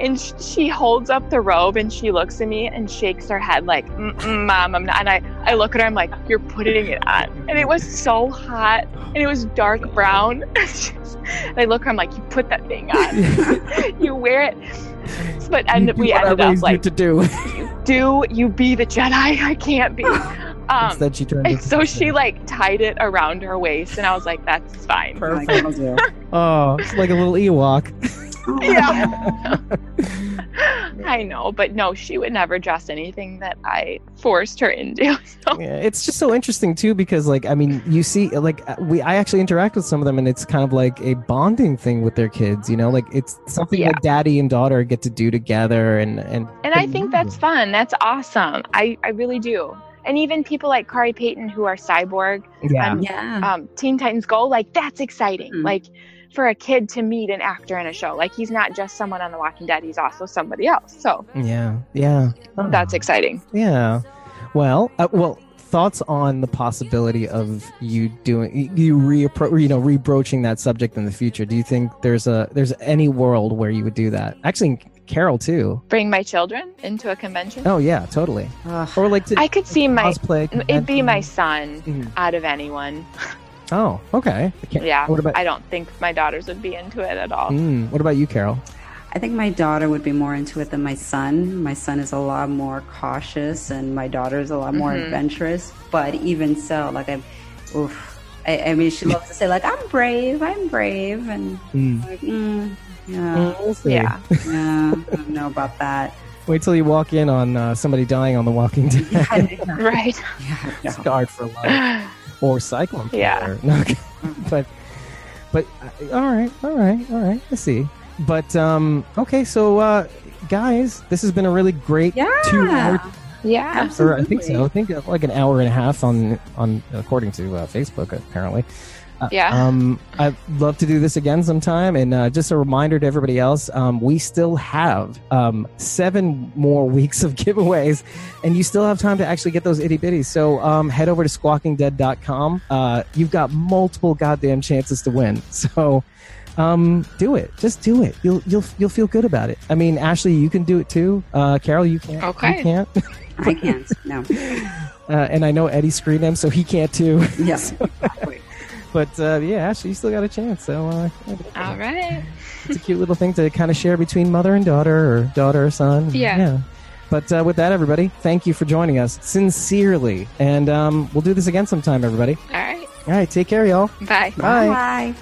And sh- she holds up the robe and she looks at me and shakes her head like, "Mom, I'm not." And I, I look at her, I'm like, "You're putting it on." And it was so hot, and it was dark brown. and I look at her, I'm like, "You put that thing on. you wear it." But and You we what ended up raised you like, to do. "Do you be the Jedi? I can't be." Um, Instead, she turned. and into- so she like tied it around her waist, and I was like, "That's fine." Like girls do. Oh, it's like a little Ewok. Yeah. I know, but no, she would never dress anything that I forced her into. So Yeah, it's just so interesting too because like I mean you see like uh, we I actually interact with some of them and it's kind of like a bonding thing with their kids you know like it's something Yeah. that daddy and daughter get to do together and and and I think that's fun. That's awesome. I, I really do. And even people like Khary Payton who are cyborg, yeah um, Yeah. um, Teen Titans Go, like that's exciting. Mm. Like for a kid to meet an actor in a show, like he's not just someone on The Walking Dead, he's also somebody else. So yeah yeah Oh. that's exciting. yeah well uh, well thoughts on the possibility of you doing you reappro you know rebroaching that subject in the future do you think there's a there's any world where you would do that actually Carol too Bring my children into a convention. oh yeah totally Ugh. or like to I could see my cosplay it'd be my convention. son Mhm. out of anyone. oh okay I Yeah. what about I don't think my daughters would be into it at all. Mm, what about you, Carol? I think my daughter would be more into it than my son. My son is a lot more cautious, and my daughter is a lot more Mhm. adventurous. But even so, like I'm, oof. I, I mean, she loves to say like I'm brave, I'm brave, and Mm. like, mm, yeah, Mm, we'll. Yeah. yeah, I don't know about that. Wait till you walk in on uh, somebody dying on The Walking Dead. yeah, Right. no. Scarred for life. Or Cyclone. Yeah. Killer. No, okay. but, but, uh, all right, all right, all right. I see. But, um, okay, so, uh, guys, this has been a really great Yeah. two hour yeah. or I think so. I think like an hour and a half on on according to uh, Facebook apparently. Uh, Yeah. Um, I'd love to do this again sometime. And uh, just a reminder to everybody else, um, we still have um, seven more weeks of giveaways, and you still have time to actually get those itty bitties. So um, head over to squawkingdead.com. Uh, you've got multiple goddamn chances to win. So. Um, do it. Just do it. You'll you'll you'll feel good about it. I mean, Ashley, you can do it too. Uh, Carol, you can't. Okay. You can't. I can't. No. Uh, and I know Eddie screened him, so he can't too. Yes. But uh, yeah, Ashley, you still got a chance. So uh, All right. it's a cute little thing to kind of share between mother and daughter, or daughter or son. Yeah. But uh, with that, everybody, thank you for joining us sincerely, and um, we'll do this again sometime, everybody. All right. All right, take care, y'all. Bye. Bye. Bye.